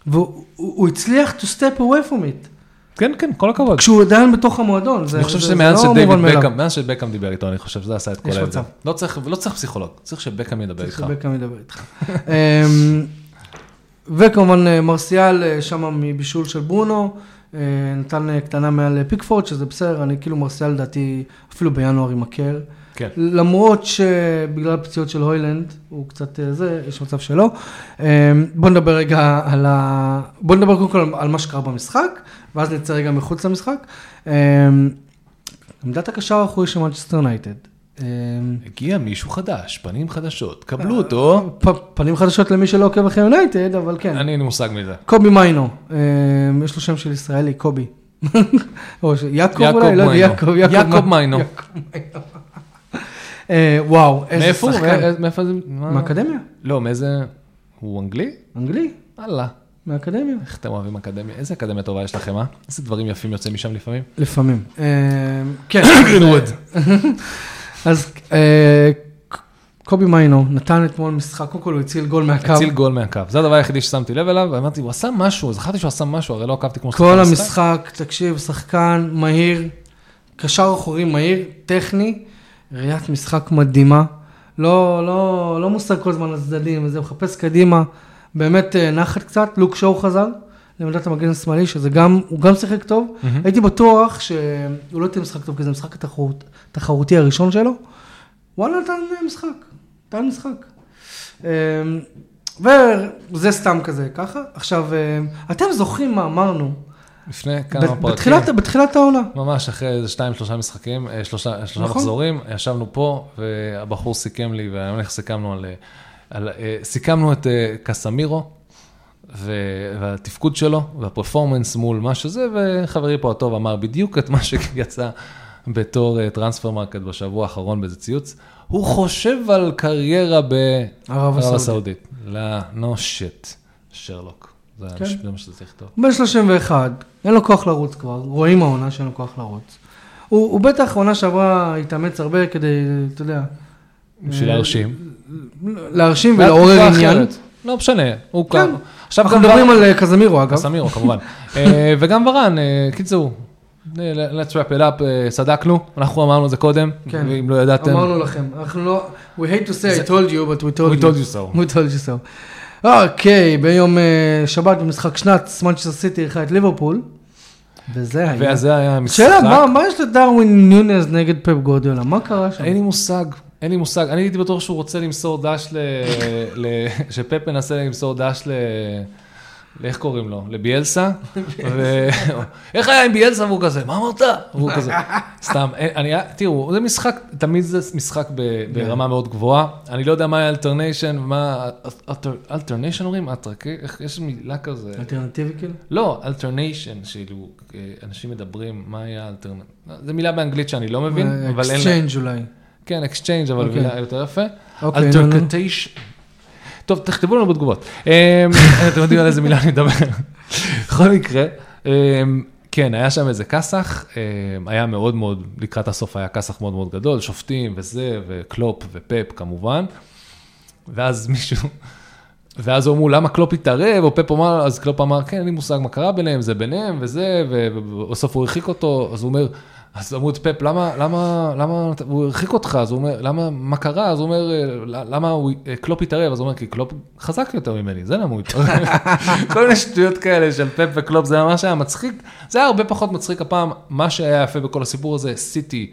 והוא הוא- הוא הצליח to step away from it. כן, כן, כל הכבוד. כשהוא עדיין בתוך המועדון, זה אני חושב לא שדייוויד מובן מאליו. בקאם, מאז שבקאם דיבר איתו, אני חושב שזה עשה את כל ההבדל. לא צריך, לא צריך פסיכולוג, צריך שבקאם ידבר צריך איתך. שבקאם ידבר איתך. וכמובן אה, מרסיאל אה, שם מבישול של ברונו, אה, נתן קטנה מעל פיקפורד, שזה בסדר, אני כאילו מרסיאל לדעתי אפילו בינואר יימכר. כן. למרות שבגלל הפציעות של הוילנד, הוא קצת זה, יש מצב שלא. בוא נדבר רגע על ה... בוא נדבר קודם כל על מה שקרה במשחק, ואז נצא רגע מחוץ למשחק. עמדת הקשר האחורי של מנצ'סטר יונייטד. אמ, הגיע מישהו חדש, פנים חדשות, קבלו אותו. פ- פנים חדשות למי שלא עוקב אחרי יונייטד, אבל כן. אני אין לי מושג מזה. קובי מיינו, אמ, יש לו שם של ישראלי, קובי. או יעקב אולי, לא יודע. יעקב, יעקב מיינו. אה, וואו, איזה? שחקן. מאיזה- מאיפה זה? מה? מהאקדמיה, לא, מאיזה... הוא אנגלי? אנגלי, וואלה. מהאקדמיה. איך אתם אוהבים אקדמיה? איזה אקדמיה טובה יש לכם, אה? איזה דברים יפים יוצאים משם לפעמים? לפעמים. אמ, כן. גרינווד. אז אה, קובי מיינו נתן אתמול משחק, קודם כל הוא הציל גול מהקו. הציל גול מהקו. זה הדבר היחידי ששמתי לב אליו, ואמרתי, הוא עשה משהו, זכרתי שהוא עשה משהו, הרי לא עקבתי כמו כל שצריך המשחק, תקשיב, שחקן מהיר, קשר אחורי מהיר, טכני, ראיית משחק מדהימה. לא, לא, לא מושג כל הזמן לצדדים, וזה מחפש קדימה, באמת אה, נחת קצת, לוק שואו חזר לעמדת המגן השמאלי, שזה גם, הוא גם שיחק טוב. מהמם. הייתי בטוח שהוא לא תהיה משחק טוב, כי זה המשחק התחרות, התחרותי הראשון שלו. וואלה, נתן אה, משחק, נתן משחק. אה, וזה סתם כזה, ככה. עכשיו, אה, אתם זוכרים מה אמרנו לפני כמה פרקים. בתחילת, בתחילת העונה. ממש אחרי איזה שתיים, שלושה משחקים, אה, שלושה, שלושה נכון. מחזורים, ישבנו פה, והבחור סיכם לי, והיום סיכמנו על... על סיכמנו את קסמירו, והתפקוד שלו, וה performance מול מה שזה, וחברי פה הטוב אמר בדיוק את מה שיצא בתור אה, Transfermarkt בשבוע האחרון באיזה ציוץ. הוא חושב על קריירה בערב הסעודית. לא, no shit, שרלוק. זה כן. מה שזה צריך לכתוב. בן 31, אין לו כוח לרוץ כבר, רואים העונה שאין לו כוח לרוץ. הוא, הוא בטח עונה שעברה התאמץ הרבה כדי, אתה יודע, בשביל אה, להרשים. להרשים ולעורר עניין. לא משנה, הוא כן. כבר... עכשיו אנחנו מדברים על אה, קזמירו אגב. קסמירו כמובן. אה, וגם ורן, אה, קיצור, let's wrap it up, צדקנו, אנחנו אמרנו את זה קודם, כן. ואם לא ידעתם, אמרנו לכם, אנחנו לא, we hate to say I told you, but we told we you. told you so. We told you so. אוקיי, ביום שבת במשחק שנץ, מנצ'סטר סיטי אירחה את ליברפול. וזה היה. ואז זה היה המשחק. שאלה, מה- מה יש לדרווין ניונז נגד פפ גורדיולה? מה קרה שם? אין לי מושג, אין לי מושג. אני הייתי בטוח שהוא רוצה למסור דש ל... ל... שפפ מנסה למסור דש ל... לאיך קוראים לו? לביאלסה? ו... איך היה עם ביאלסה? והוא כזה, מה אמרת? והוא כזה, סתם, אני, תראו, זה משחק, תמיד זה משחק ב... ברמה מאוד גבוהה. אני לא יודע מה alternation, מה... alternation אומרים? אטרקי? איך יש מילה כזה? אלטרנטיבי כאילו? לא, alternation, כאילו, אה, אנשים מדברים, מה היה alternation? זו מילה באנגלית שאני לא מבין, אבל אין. exchange אולי. כן, exchange, אבל אוקיי. יותר יפה. אוקיי, נו, נו. altercation. טוב, תכתבו לנו בתגובות. אמ, אתם יודעים על איזה מילה אני מדבר. בכל מקרה, אמ, כן, היה שם איזה כסח, אמ, היה מאוד מאוד, לקראת הסוף היה כסח מאוד מאוד גדול, שופטים וזה, וקלופ ופפ כמובן. ואז מישהו, ואז אמרו, למה קלופ התערב? או פפ אמר, אז קלופ אמר, כן, אין לי מושג מה קרה ביניהם, זה ביניהם וזה, ובסוף הוא הרחיק אותו, אז הוא אומר, אז אמרו את פפ, למה, למה, למה, הוא הרחיק אותך, אז הוא אומר, למה, מה קרה? אז הוא אומר, למה הוא, קלופ התערב? אז הוא אומר, כי קלופ חזק יותר ממני, זה למה הוא התערב. כל מיני שטויות כאלה של פפ וקלופ, זה ממש היה מצחיק, זה היה הרבה פחות מצחיק הפעם, מה שהיה יפה בכל הסיפור הזה, סיטי,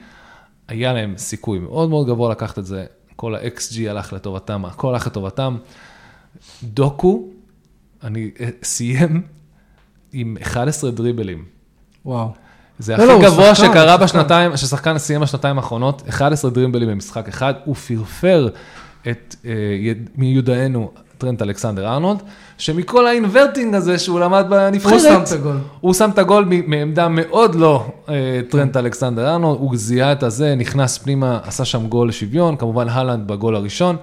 היה להם סיכוי מאוד מאוד גבוה לקחת את זה, כל ה-XG הלך לטובתם, הכל הלך לטובתם. דוקו, אני אה, סיים עם 11 דריבלים. וואו. זה לא, הכי לא, גבוה שחקן, שקרה שחקן. בשנתיים, ששחקן סיים בשנתיים האחרונות, 11 דריבלים במשחק אחד, הוא פרפר את אה, יד- מיודענו טרנט אלכסנדר ארנולד, שמכל ה inverting הזה שהוא למד בנבחרת, הוא שם את הגול. הוא שם את הגול מעמדה מאוד לא אה, טרנט אלכסנדר ארנולד, הוא זיהה את הזה, נכנס פנימה, עשה שם גול לשוויון, כמובן הלנד בגול הראשון.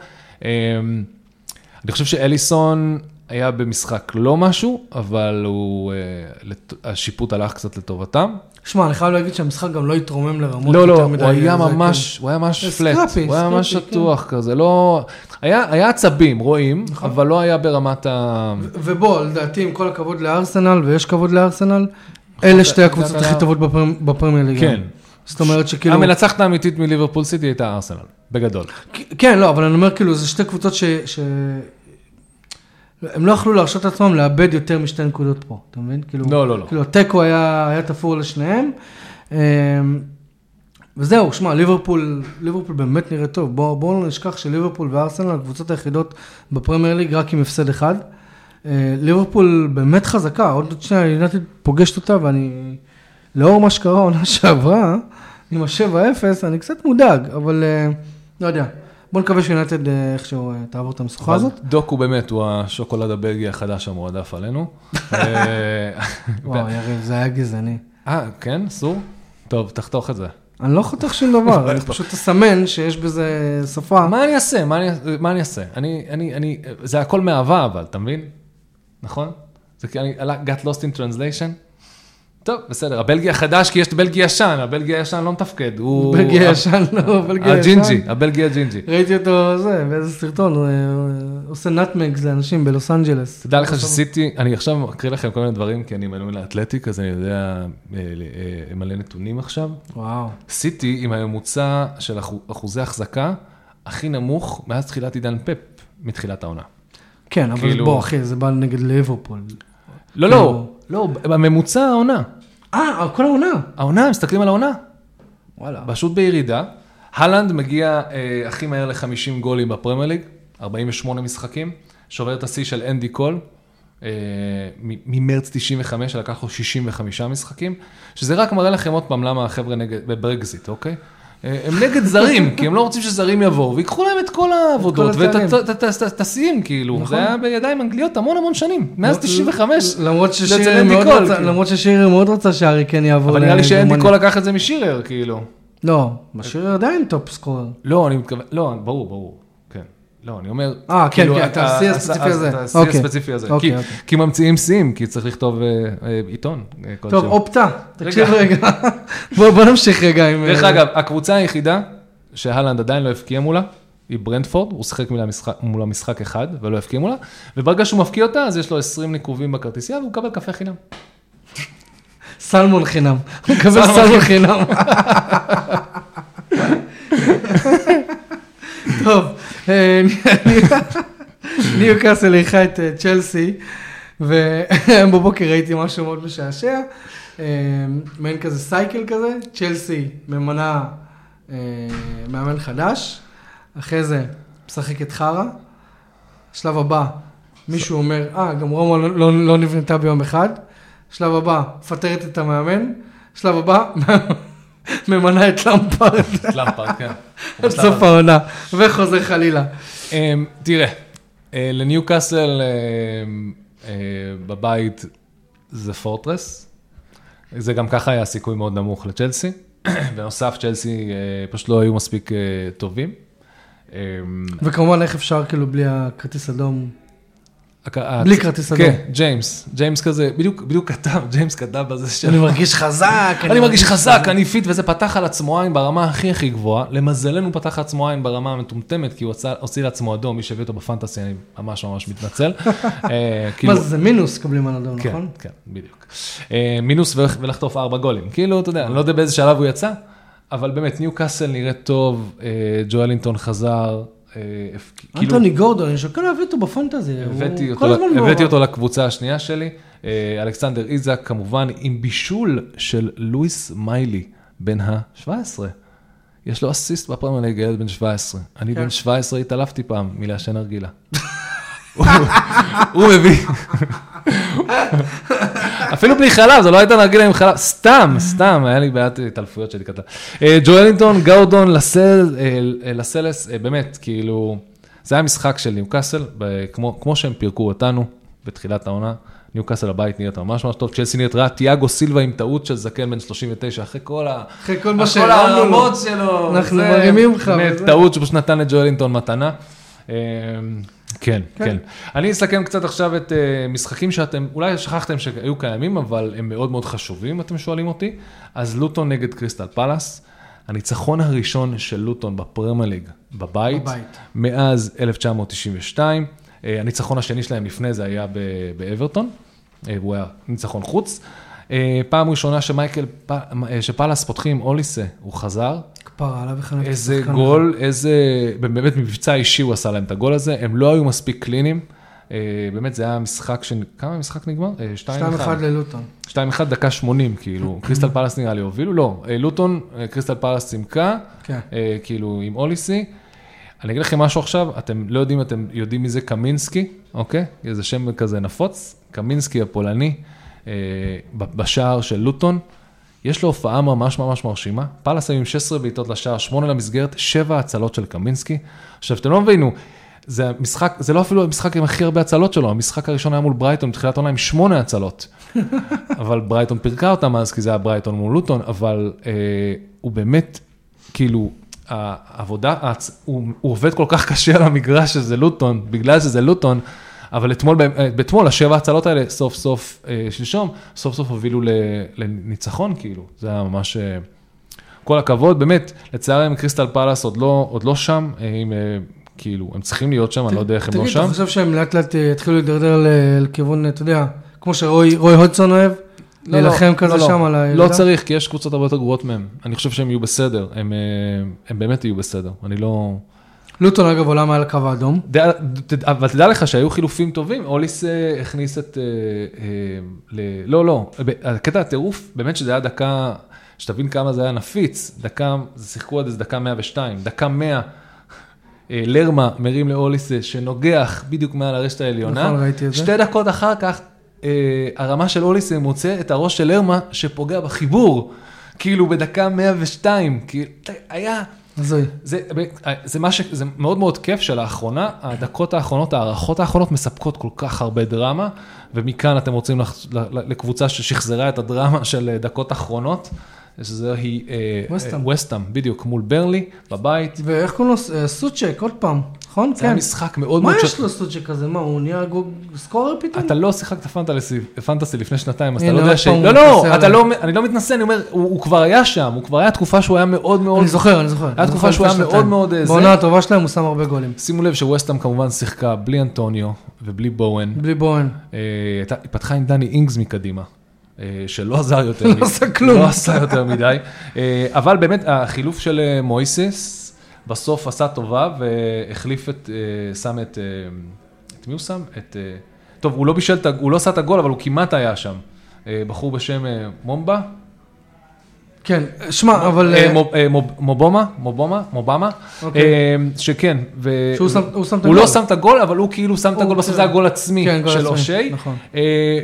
אה, אני חושב שאליסון היה במשחק לא משהו, אבל הוא, אה, השיפוט הלך קצת לטובתם. שמע, אני חייב להגיד שהמשחק גם לא התרומם לרמות לא, יותר לא, מדי. הוא היה זה, ממש, הוא היה ממש flat, scrappy, הוא היה ממש scrappy, שטוח כזה, לא, היה עצבים, רואים, נכון. אבל לא היה ברמת ה... כן. ובוא, לדעתי, עם כל הכבוד לארסנל, ויש כבוד לארסנל, אלה שתי הקבוצות הכי טובות בפרמ- בפרמייר ליג. כן. זאת אומרת שכאילו... המנצחת האמיתית מליברפול סיטי הייתה ארסנל, בגדול. כן, לא, אבל אני אומר, כאילו, זה שתי קבוצות ש... הם לא יכלו להרשות לעצמם לאבד יותר משתי נקודות פה, אתה מבין? כאילו, לא, לא, לא. כאילו, התיקו היה, היה תפור לשניהם. אמ, וזהו, שמע, ליברפול, ליברפול באמת נראה טוב. בואו בוא לא נשכח שליברפול וארסנל הקבוצות היחידות בפרמייר ליג רק עם הפסד אחד. אה, ליברפול באמת חזקה, עוד שנייה יונתן פוגשת אותה, ואני, לאור מה שקרה העונה שעברה, עם ה-7-0, אני קצת מודאג, אבל אה, לא יודע. בוא נקווה שיונתד אה, איכשהו אה, תעבור את המשוכה הזאת. דוקו באמת הוא השוקולד הבלגי החדש המועדף עלינו. אה, וואו, יריב, זה היה גזעני. אה, כן? אסור? טוב, תחתוך את זה. אני לא חותך שום דבר, אני פשוט אסמן שיש בזה שפה. מה אני אעשה? מה אני, אעשה? אני, אני, אני, זה הכל מאהבה אבל, אתה מבין? נכון? זה כי אני, עלה- got lost in translation? טוב, בסדר, הבלגי החדש, כי יש את בלגי ישן, הבלגי הישן לא מתפקד, הוא... בלגי ישן, לא, בלגי ישן. הג'ינג'י, הבלגי הג'ינג'י. ראיתי אותו, זה, באיזה סרטון, הוא אה, עושה נאטמגס לאנשים בלוס אנג'לס. תדע לך שסיטי, אני עכשיו אקריא לכם כל מיני דברים, כי אני מנוי לאתלטיק, אז אני יודע אה, אה, מלא נתונים עכשיו. וואו. סיטי עם הממוצע של אחו- אחוזי החזקה הכי נמוך מאז תחילת עידן פפ, מתחילת העונה. כן, אבל כאילו- בוא, אחי, זה בא נגד ליברפול. לא, לא, לא, בממוצע העונה. אה, כל העונה. העונה, מסתכלים על העונה, וואלה. פשוט בירידה. הלנד מגיע אה, הכי מהר ל-50 גולים בפרמייר ליג, 48 משחקים, שובר את השיא של אנדי קול, אה, ממרץ 95, שלקח לו 65 משחקים, שזה רק מראה לכם עוד פעם למה החבר'ה נגד, בברקזיט, אוקיי? אה, הם נגד זרים, כי הם לא רוצים שזרים יבואו, ויקחו להם את כל העבודות ואת השיאים, כאילו. נכון. זה היה בידיים אנגליות המון המון שנים, מאז 95. למרות זה ששירי אצל אנדי מאוד קול, רצה, כאילו. למרות מאוד רצה שהארי קיין יעבור אבל נראה לי שאנדי. קול לקח את זה משירר, כאילו. לא, שירי עדיין טופ סקורר. לא, אני מתכוון, לא, ברור, ברור. לא, אני אומר, אה, כן, כאילו, כן, השיא הספציפי הזה. את השיא אוקיי. הספציפי הזה. אוקיי, כי- אוקיי. כי ממציאים שיאים, כי צריך לכתוב אה, אה, עיתון. אה, טוב. אופטה, תקשיב רגע. בוא בוא נמשיך רגע עם... דרך אה, אגב, הקבוצה היחידה שהלנד עדיין לא הבקיע מולה, היא ברנטפורד, הוא שיחק מולה משחק- מולה משחק אחד ולא הבקיע מולה, וברגע שהוא מבקיע אותה, אז יש לו 20 ניקובים בכרטיסייה והוא מקבל קפה חינם. סלמון חינם. הוא מקבל סלמון חינם. טוב, אה, ניו קאסל אירחה את אה, צ'לסי, והיום בבוקר ראיתי משהו מאוד משעשע. אה, מעין כזה סייקל כזה, צ'לסי ממנה מאמן חדש, אחרי זה משחקת חרא, שלב הבא, מישהו אומר, אה, גם רומא לא, לא, לא נבנתה ביום אחד, שלב הבא, מפטרת את המאמן, שלב הבא, ממנה את למפרד. למפרד, כן. עד סוף העונה, וחוזר חלילה. אמ, תראה, אה, לניו קאסל אה, בבית זה פורטרס. זה גם ככה היה סיכוי מאוד נמוך לצ'לסי. בנוסף, צ'לסי אה, פשוט לא היו מספיק טובים. וכמובן, איך אפשר כאילו בלי הכרטיס אדום? בלי כרטיס אדום. כן, ג'יימס, ג'יימס כזה, בדיוק, בדיוק כתב, ג'יימס כתב בזה ש... אני מרגיש חזק. אני מרגיש חזק, אני fit, וזה פתח על עצמו עין ברמה הכי הכי גבוהה. למזלנו פתח על עצמו עין ברמה המטומטמת, כי הוא הוציא לעצמו אדום, מי שהביא אותו ב fantasy, אני ממש ממש מתנצל. אה, כאילו- מה זה, מינוס קבלים על אדום, כן, נכון? כן, בדיוק. אה, מינוס ולחטוף ארבע גולים. כאילו, אתה יודע, אני לא יודע באיזה שלב הוא יצא, אבל באמת, ניו קאסל נראה טוב, אה, ג'ואלינטון חזר, אנטוני גורדון, אני שוקל להביא אותו בפנטזי. הבאתי אותו לקבוצה השנייה שלי, אה, אלכסנדר איזק, כמובן עם בישול של לואיס מיילי, בן ה-17. יש לו אסיסט בפרמייר ליג, ילד בן 17. אני בן 17 כן. התעלפתי פעם מלעשן הרגילה. הוא מביא. אפילו בלי חלב, זה לא הייתה נרגילה עם חלב, סתם, סתם, היה לי בעיית התעלפויות שלי קטן. אה, ג'ואלינטון, גאודון, לסלס, אה, באמת, כאילו, זה היה משחק של ניוקאסל, כמו שהם פירקו אותנו בתחילת העונה. ניוקאסל הבית נראית ממש ממש טוב, צ'לסי נראית רע, תיאגו סילבה עם טעות של זקן בן 39, אחרי כל ה... אחרי כל מה שהרמנו לו. שלו. אנחנו מרימים לך. טעות שפשוט נתן לג'ואלינטון מתנה. כן, כן, כן. אני אסכם קצת עכשיו את uh, משחקים שאתם, אולי שכחתם שהיו קיימים, אבל הם מאוד מאוד חשובים, אתם שואלים אותי. אז לוטון נגד קריסטל פלאס, הניצחון הראשון של לוטון בפרמייר ליג בבית, בבית, מאז 1992. Uh, אה, הניצחון השני שלהם לפני זה היה באברטון, uh, הוא היה ניצחון חוץ. פעם ראשונה שמייקל, שפאלאס פותחים אוליסה, הוא חזר, כפרה עליו וחנק. איזה גול, איזה, באמת מבצע אישי הוא עשה להם את הגול הזה, הם לא היו מספיק קליניים. אה, באמת זה היה משחק, ש... כמה המשחק נגמר? 2-1 אה, ללוטון. 2-1 דקה 80, כאילו, קריסטל פלאס נראה לי הובילו, לא, אה, לוטון, קריסטל פלאס צימקה, כן. כאילו עם אוליסי. אני אגיד לכם משהו עכשיו, אתם לא יודעים, אתם יודעים מי זה קמינסקי, אוקיי? איזה שם כזה נפוץ, קמינסקי הפולני, בשער של לוטון. יש לו הופעה ממש ממש מרשימה. פאלאס היו עם 16 בעיטות לשער, 8 למסגרת, 7 הצלות של קמינסקי. עכשיו, אתם לא מבינים, זה משחק, זה לא אפילו המשחק עם הכי הרבה הצלות שלו, המשחק הראשון היה מול ברייטון, בתחילת עונה עם 8 הצלות. אבל ברייטון פירקה אותם אז, כי זה היה ברייטון מול לוטון, אבל אה, הוא באמת, כאילו, העבודה, הוא, הוא עובד כל כך קשה על המגרש שזה לוטון, בגלל שזה לוטון. אבל אתמול, אתמול השבע הצלות האלה, סוף סוף, אה, שלשום, סוף סוף הובילו לניצחון, כאילו, זה היה ממש... אה, כל הכבוד, באמת, לצערם קריסטל פלאס עוד לא, עוד לא שם, אה, כאילו, הם צריכים להיות שם, אני לא יודע איך הם לא שם. תגיד, אתה חושב שהם לאט לאט יתחילו להידרדר לכיוון, אתה יודע, כמו שרוי הודסון אוהב? לא, לא, להילחם כזה לא, שם על הירידה? לא צריך, כי יש קבוצות הרבה יותר גרועות מהם. אני חושב שהם יהיו בסדר, הם, הם באמת יהיו בסדר. אני לא... לוטון אגב עולה מעל הקו האדום. אבל תדע לך שהיו חילופים טובים, אוליס אה, הכניס את... אה, אה, לא, לא, הקטע הטירוף, באמת שזה היה דקה, שתבין כמה זה היה נפיץ, דקה, שיחקו עד איזה דקה 102, דקה 100. לרמה מרים לאוליס שנוגח בדיוק מעל הרשת העליונה. נכון, ראיתי את זה. שתי דקות אחר כך, הרמה של אוליס מוצא את הראש של לרמה שפוגע בחיבור, כאילו בדקה 102, כאילו, היה... הזוי. זה, זה, מה ש, זה מאוד מאוד כיף שלאחרונה, הדקות האחרונות, ההערכות האחרונות מספקות כל כך הרבה דרמה, ומכאן אתם רוצים לקבוצה ששחזרה את הדרמה של דקות אחרונות. שזוהי ווסטאם, בדיוק, מול ברלי, בבית. ואיך קוראים לו? אה, סוצ'ק, עוד פעם, נכון? זה היה כן. משחק מאוד מאוד... מה יש לו סוצ'ק כזה? מה, הוא נהיה סקורר פתאום? אתה לא שיחקת פנטסי לפני שנתיים, אז אתה לא יודע ש... לא, לא, לא אני לא מתנשא, אני אומר, הוא כבר היה שם, הוא כבר היה תקופה שהוא היה מאוד מאוד... אני זוכר, אני זוכר. היה תקופה שהוא היה מאוד מאוד... אה, בעונה הטובה שלהם הוא שם הרבה גולים. שימו לב שווסטאם כמובן שיחקה בלי אנטוניו ובלי בואן. בלי בואן. אה, היא פתחה עם דני אינגס מקדימה. אה, שלא עזר יותר. לא עשה כלום. לא עשה יותר מדי. אה, אבל באמת החילוף של אה, מויסס בסוף עשה טובה והחליף את, שם את, את מי הוא שם? את, טוב, הוא לא בישל, הוא לא עשה את הגול, אבל הוא כמעט היה שם. בחור בשם מומבה, כן, שמע, אבל... אה, אה, אה, מוב- מובומה, מובומה, מובמה, אוקיי. שכן, הוא. לא שם את הגול, אבל הוא כאילו שם את הגול, בסוף זה היה גול עצמי כן, גול של עצמי, אושי. נכון.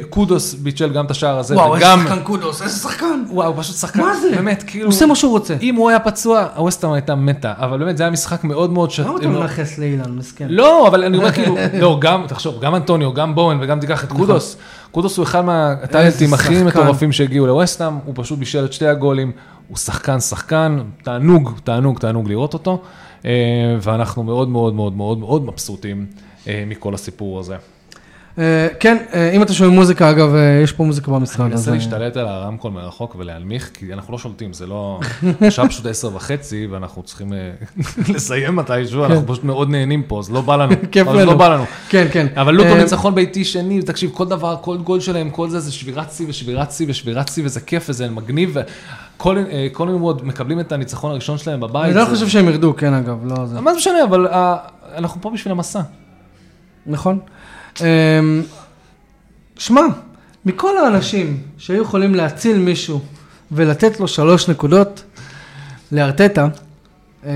קודוס ביטל גם את השער הזה, וואו, איזה שחקן קודוס, איזה שחקן. וואו, פשוט שחקן, מה זה? באמת, כאילו, הוא עושה מה שהוא רוצה. אם הוא היה פצוע, הווסטהאם הייתה מתה, אבל באמת זה היה משחק מאוד מאוד שט... למה אתה מנכס לאילן, מסכן? לא, אבל אני אומר כאילו, לא, גם, תחשוב, גם אנטוניו, גם בואן וגם תיקח נכון. את קודוס. קודוס הוא אחד מהטאלנטים הכי. מטורפים שהגיעו לווסטהאם, הוא פשוט בישל את שתי הגולים, הוא שחקן שחקן, תענוג, תענוג, תענוג לראות אותו, אה, ואנחנו מאוד מאוד מאוד מאוד מאוד מבסוטים אה, מכל הסיפור הזה. אה, כן, אה, אם אתה שומע מוזיקה, אגב, אה, יש פה מוזיקה במשרד. אני מנסה להשתלט על הרמקול מרחוק ולהנמיך, כי אנחנו לא שולטים, זה לא... השעה פשוט עשר וחצי, ואנחנו צריכים לסיים מתישהו, אנחנו פשוט מאוד נהנים פה, אז לא בא לנו. כן. כיף לא לנו. בא לנו. כן, כן. אבל לוטו ניצחון ביתי שני, תקשיב, כל דבר, כל גול שלהם, כל זה, זה שבירת שיא ושבירת שיא ושבירת שיא, וזה כיף וזה מגניב, וקולינווד מקבלים את הניצחון הראשון שלהם בבית. אני לא חושב שהם ירדו, כן, אגב, לא זה. מה זה משנה, אבל אנחנו פה בשביל המסע. נכון. אמ, שמע, מכל האנשים שהיו יכולים להציל מישהו ולתת לו שלוש נקודות לארטטה, אמ,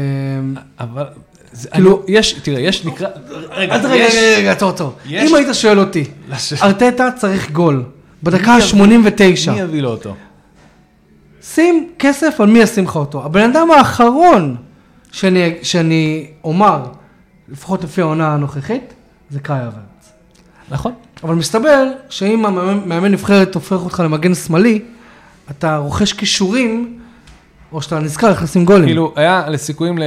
אבל, כאילו- יש, תראה, יש נקרא, רגע, אז רגע, יש- רגע, רגע, עצור, עצור. אם היית שואל אותי, ארטטה צריך גול, בדקה מי יביא- ה-89, מי יביא לו אותו? שים כסף על מי ישים לך אותו. הבן אדם האחרון שאני, שאני אומר, לפחות לפי העונה הנוכחית, זה קאי אברץ. נכון. אבל מסתבר שאם המאמן מאמן נבחרת הופך אותך למגן שמאלי, אתה רוכש כישורים, או שאתה נזכר איך לשים גולים. כאילו, היה לסיכויים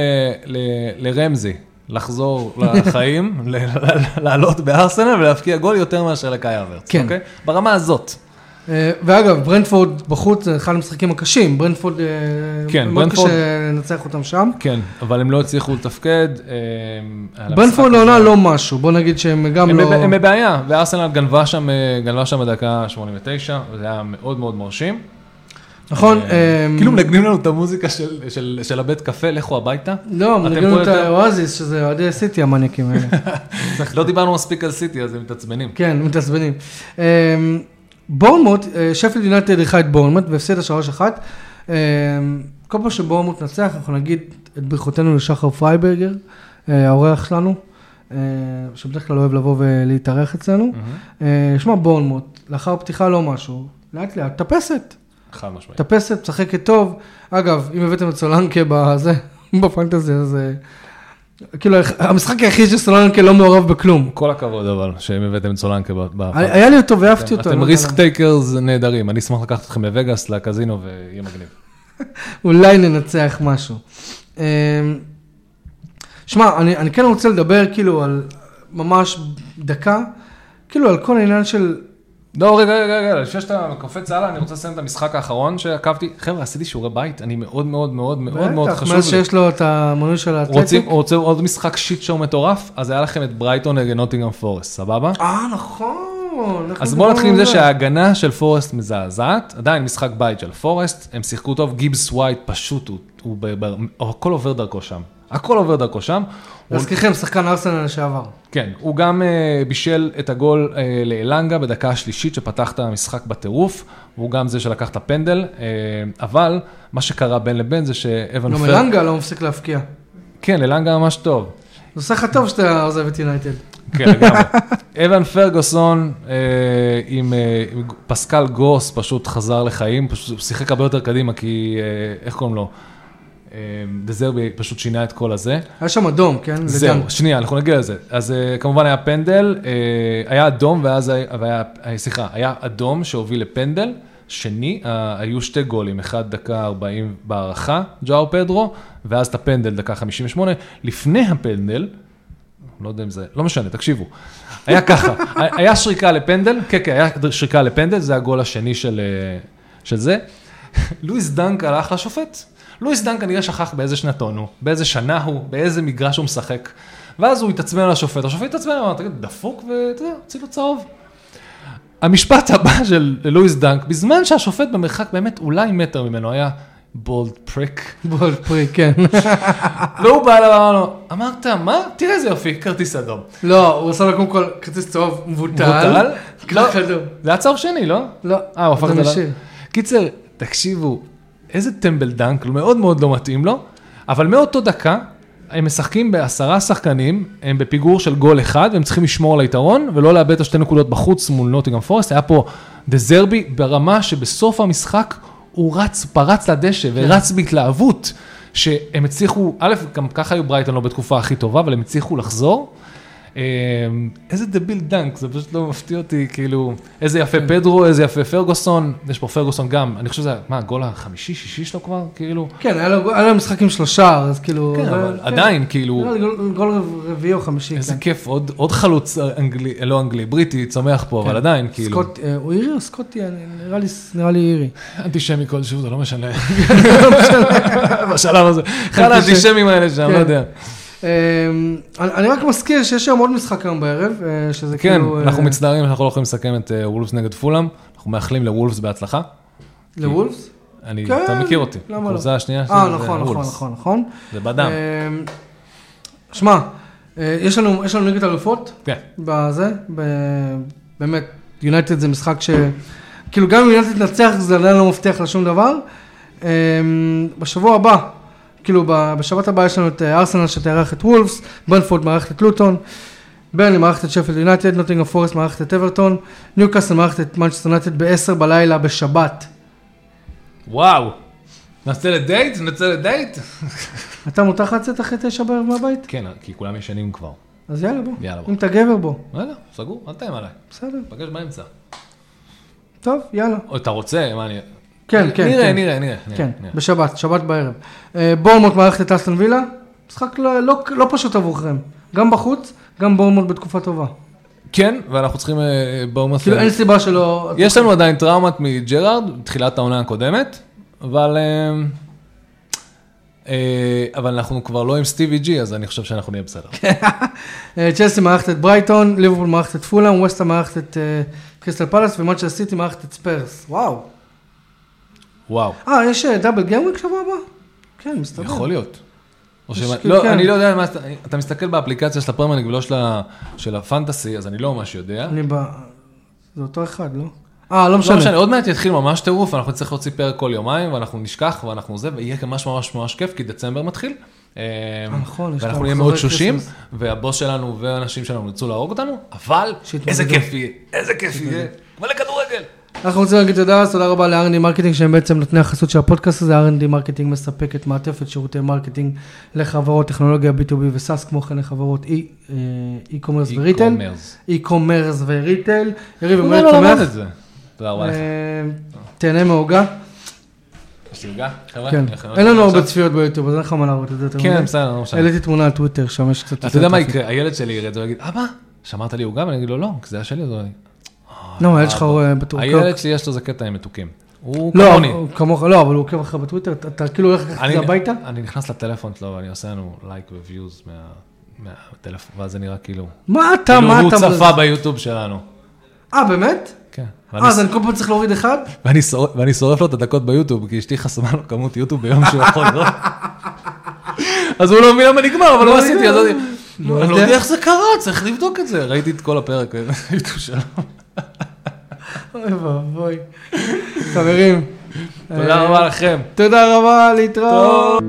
לרמזי לחזור לחיים, לעלות בארסנל ולהבקיע גול יותר מאשר לקאי אברץ, כן. אוקיי? ברמה הזאת. אה, ואגב, ברנדפורד בחוץ זה אחד המשחקים הקשים, ברנדפורד, אה, כן, מאוד ברנדפורד- קשה לנצח אותם שם. כן, אבל הם לא הצליחו לתפקד. אה, ברנדפורד לעונה הזה. לא משהו, בוא נגיד שהם גם הם לא... הם בבעיה, וארסנל גנבה שם, גנבה שם בדקה 89, וזה היה מאוד מאוד מרשים. נכון? כאילו מנגנים לנו את המוזיקה של- הבית קפה, לכו הביתה. לא, מנגנים פה את האואזיס, שזה אוהדי סיטי המניאקים האלה. לא דיברנו מספיק על סיטי, אז הם מתעצבנים. כן, מתעצבנים. בורנמוט, אה, שפילד יונייטד אירחה את בורנמוט והפסידה 3-1. אמ, כל פעם שבורנמוט תנצח, אנחנו נגיד את ברכותינו לשחר פרייברגר, אה, האורח שלנו, אה, שבדרך כלל אוהב לבוא ולהתארח אצלנו. אה, שמע, בורנמוט, לאחר פתיחה לא משהו, לאט לאט, טפסת, חד משמעית. טפסת, משחקת טוב. אגב, אם הבאתם את סולנקה בזה, ב fantasy, אז... כאילו, המשחק היחיד שסולנקה לא מעורב בכלום. כל הכבוד אבל, שאם הבאתם את סולנקה היה לי אותו ואהבתי אותו. אני אתם לא risk takers נהדרים, אני אשמח לקחת אתכם לווגאס, לקזינו, ויהיה מגניב. אולי ננצח משהו. אמ, שמע, אני, אני כן רוצה לדבר כאילו על ממש דקה, כאילו על כל העניין של... לא, רגע, רגע, רגע, לפני שאתה קופץ הלאה, אני רוצה לסיים את המשחק האחרון שעקבתי. חבר'ה, עשיתי שיעורי בית, אני מאוד מאוד מאוד מאוד מאוד בטח, חשוב מאז לי. שיש לו את המנוי של האתלטיק. רוצים עוד משחק shit show מטורף? אז היה לכם את ברייטון נגד נוטינגהאם פורסט, סבבה? אה, נכון. אז בואו נתחיל עם זה שההגנה של פורסט מזעזעת, עדיין משחק בית של פורסט, הם שיחקו טוב, גיבס ווייט פשוט, הוא, הכל עובר דרכו שם, הכל עובר דרכו שם. הוא, להזכירכם, שחקן ארסנל לשעבר. כן, הוא גם uh, בישל את הגול uh, לאלנגה בדקה השלישית שפתח את המשחק בטירוף, והוא גם זה שלקח את הפנדל, uh, אבל מה שקרה בין לבין זה שאבן גם פר... אלנגה לא מפסיק להפקיע. כן, אלנגה ממש טוב. זה עושה לך טוב שאתה עוזב את יונייטד. כן, לגמרי. אבן פרגוסון אה, עם, אה, עם פסקל גוס פשוט חזר לחיים, פשוט הוא שיחק הרבה יותר קדימה, כי אה, איך קוראים לו? אה, דזרבי פשוט שינה את כל הזה. היה שם אדום, כן? זהו. שנייה, אנחנו נגיע לזה. אז אה, כמובן היה פנדל, אה, היה אדום, ואז היה, אה, סליחה, היה אדום שהוביל לפנדל. שני, היו שתי גולים, אחד דקה 40 בהערכה, ג'או פדרו, ואז את הפנדל דקה 58. לפני הפנדל, לא יודע אם זה, לא משנה, תקשיבו. היה ככה, היה שריקה לפנדל, כן, כן, היה שריקה לפנדל, זה הגול השני של, של זה. לואיס דנק הלך לשופט. לואיס דנק כנראה שכח באיזה שנתון הוא, באיזה שנה הוא, באיזה מגרש הוא משחק. ואז הוא התעצבן על השופט, השופט התעצבן, אמר, תגיד, דפוק, ואתה יודע, הוציא לו צהוב. המשפט הבא של לואיס דנק, בזמן שהשופט במרחק באמת אולי מטר ממנו היה bald prick. Bald prick, כן. והוא בא אליו ואמר לו, אמרת, מה? תראה איזה יופי, כרטיס אדום. לא, הוא עשה לו קודם כל כרטיס צהוב מבוטל. מבוטל? לא. זה היה צהוב שני, לא? לא, אה, הוא הפך את זה. קיצר, תקשיבו, איזה טמבל דנק, מאוד מאוד לא מתאים לו, אבל מאותו דקה, הם משחקים בעשרה שחקנים, הם בפיגור של גול אחד, והם צריכים לשמור על היתרון, ולא לאבד את השתי נקודות בחוץ מול נוטיגם פורסט. היה פה דזרבי ברמה שבסוף המשחק הוא רץ, פרץ לדשא ורץ בהתלהבות, שהם הצליחו, א', גם ככה היו ברייטון לא בתקופה הכי טובה, אבל הם הצליחו לחזור. אה, איזה דביל דנק, זה פשוט לא מפתיע אותי, כאילו, איזה יפה פדרו, איזה יפה פרגוסון, יש פה פרגוסון גם, אני חושב שזה, מה, הגול החמישי, שישי שלו כבר, כאילו? כן, היה לו משחק עם שלושה, אז כאילו... כן, אבל כן. עדיין, כאילו, גול- רביעי או חמישי, איזה כן. כיף, עוד חלוץ אנגלי, לא אנגלי, בריטי, צומח פה, אבל עדיין, כאילו, סקוט, אה, הוא אירי או סקוטי? אני- נראה לי- אירי. אנטישמי כלשהו, זה לא משנה. בשלב הזה, אחד האנטישמים האלה שם, לא כן. יודע. אה, אני רק מזכיר שיש היום עוד משחק היום בערב, אה, שזה כן, כאילו... אנחנו אה, מצטערים שאנחנו לא יכולים לסכם את אה, וולפס נגד פולאם, אנחנו מאחלים לוולפס בהצלחה. לוולפס? אני, כן, אתה מכיר אותי. למה לא? זה השנייה שלי, אה, זה נכון, נכון, וולפס. נכון, נכון. זה בדם. אה, שמע, יש לנו יש לנו ליגת אלופות כן. בזה, ב- באמת, יונייטד זה משחק ש... כאילו גם אם יונייטד תנצח זה עדיין לא מבטיח לה שום דבר. אה, בשבוע הבא, כאילו בשבת הבאה יש לנו את אה, ארסנל שתארח את וולפס, ברנטפורד מארחת את לוטון, ברנלי מארחת את שפילד יונייטד, נוטינג פורסט מארחת את אברטון, ניוקאסל מארחת את מנצ'סטר יונייטד ב-10 בלילה בשבת. וואו. נצא לדייט? נצא לדייט? אתה מותר לך לצאת אחרי תשע בערב מהבית? כן, כי כולם ישנים כבר. אז יאללה בוא. יאללה, בוא. אם אתה גבר בוא. יאללה, סגור, אל תאיים עליי. בסדר. נפגש באמצע. טוב, יאללה. אתה רוצה, מה אני... כן, כן. נראה, כן. נראה, נראה. כן, נראה. בשבת, שבת בערב. אה, בורמוט מערכת את אסטון וילה, משחק לא, לא, לא פשוט עבורכם. גם בחוץ, גם בורמוט בתקופה טובה. כן, ואנחנו צריכים... אה, בואו כאילו אין סיבה שלא... יש לנו עדיין טראומת מג'רארד, תחילת העונה הקודמת, אבל... אה, אה, אבל אנחנו כבר לא עם סטיבי ג'י, אז אני חושב שאנחנו נהיה בסדר. אה, צ'לסי מערכת את ברייטון, ליברפול מערכת את פולאם, ווסטה מערכת את אה, קריסטל פלאס ומנצ'סטר סיטי מארחת את ספרס. וואו. וואו, אה, יש אה, double gameweek שבוע הבא? כן, מסתבר. יכול להיות. או שמה- כאילו, לא, כן. אני לא יודע מה, אתה- אתה מסתכל באפליקציה של הפרמייר ליג ולא של ה- של הפנטסי, אז אני לא ממש יודע. אני ב... זה אותו אחד, לא? אה, לא משנה. לא משנה, עוד מעט יתחיל ממש טירוף, אנחנו נצטרך להוציא פרק כל יומיים, ואנחנו נשכח, ואנחנו זה, ויהיה ממש ממש ממש כיף, כי דצמבר מתחיל. אה, נכון, יש ואנחנו נהיה מאוד תשושים. והבוס שלנו והאנשים שלנו ירצו להרוג אותנו, אבל. איזה כיף יהיה, איזה כיף יהיה. אנחנו רוצים להגיד תודה, אז תודה רבה ל-R&D מרקטינג שהם בעצם נותני החסות של הפודקאסט הזה, R&D מרקטינג מספקת מעטפת שירותי marketing לחברות טכנולוגיה B2B ו SaaS, כמו כן לחברות אי- אה, e-commerce ו retail, E-commerce. ו retail, יריב באמת לא למד את זה. תודה רבה לך. אה, תהנה מעוגה, יש לי עוגה? חבר'ה? כן, אני אין לנו הרבה? צפיות ביוטיוב, אז אין לך מה להראות את זה יותר כן. בסדר, לא משנה. העליתי תמונה על טוויטר, שם יש קצת... אתה יודע מה. יקרה, הילד שלי יראה את זה ויגיד, אבא, שמרת לי עוגה? ואני אגיד לו, לא, כי זה היה שלי, הוא לא, הילד שלך רואה בטוח. הילד שלי יש לו זה קטע עם מתוקים. הוא לא, כמוני. הוא כמוך, לא, אבל הוא עוקב אחריך בטוויטר, אתה- כאילו הולך לקחת את אני- זה הביתה? אני נכנס לטלפון שלו ואני עושה לנו לייק ו views מהטלפון, ואז זה נראה כאילו, מה אתה, כאילו מה הוא אתה... צפה ביוטיוב שלנו. אה, באמת? כן. אה, אז אני כל פעם צריך להוריד אחד? ואני שורף- לו את הדקות ביוטיוב, כי אשתי חסמה לו כמות יוטיוב ביום שהוא יכול לראות. אז הוא לא מבין למה נגמר, אבל לא לא עשיתי, אז. אמרתי, לא אני לא יודע. איך זה קרה, צריך לבדוק את זה. ראיתי את כל הפרק ביוטיוב שלו. אוי ואבוי. חברים. תודה רבה לכם. תודה רבה, להתראות.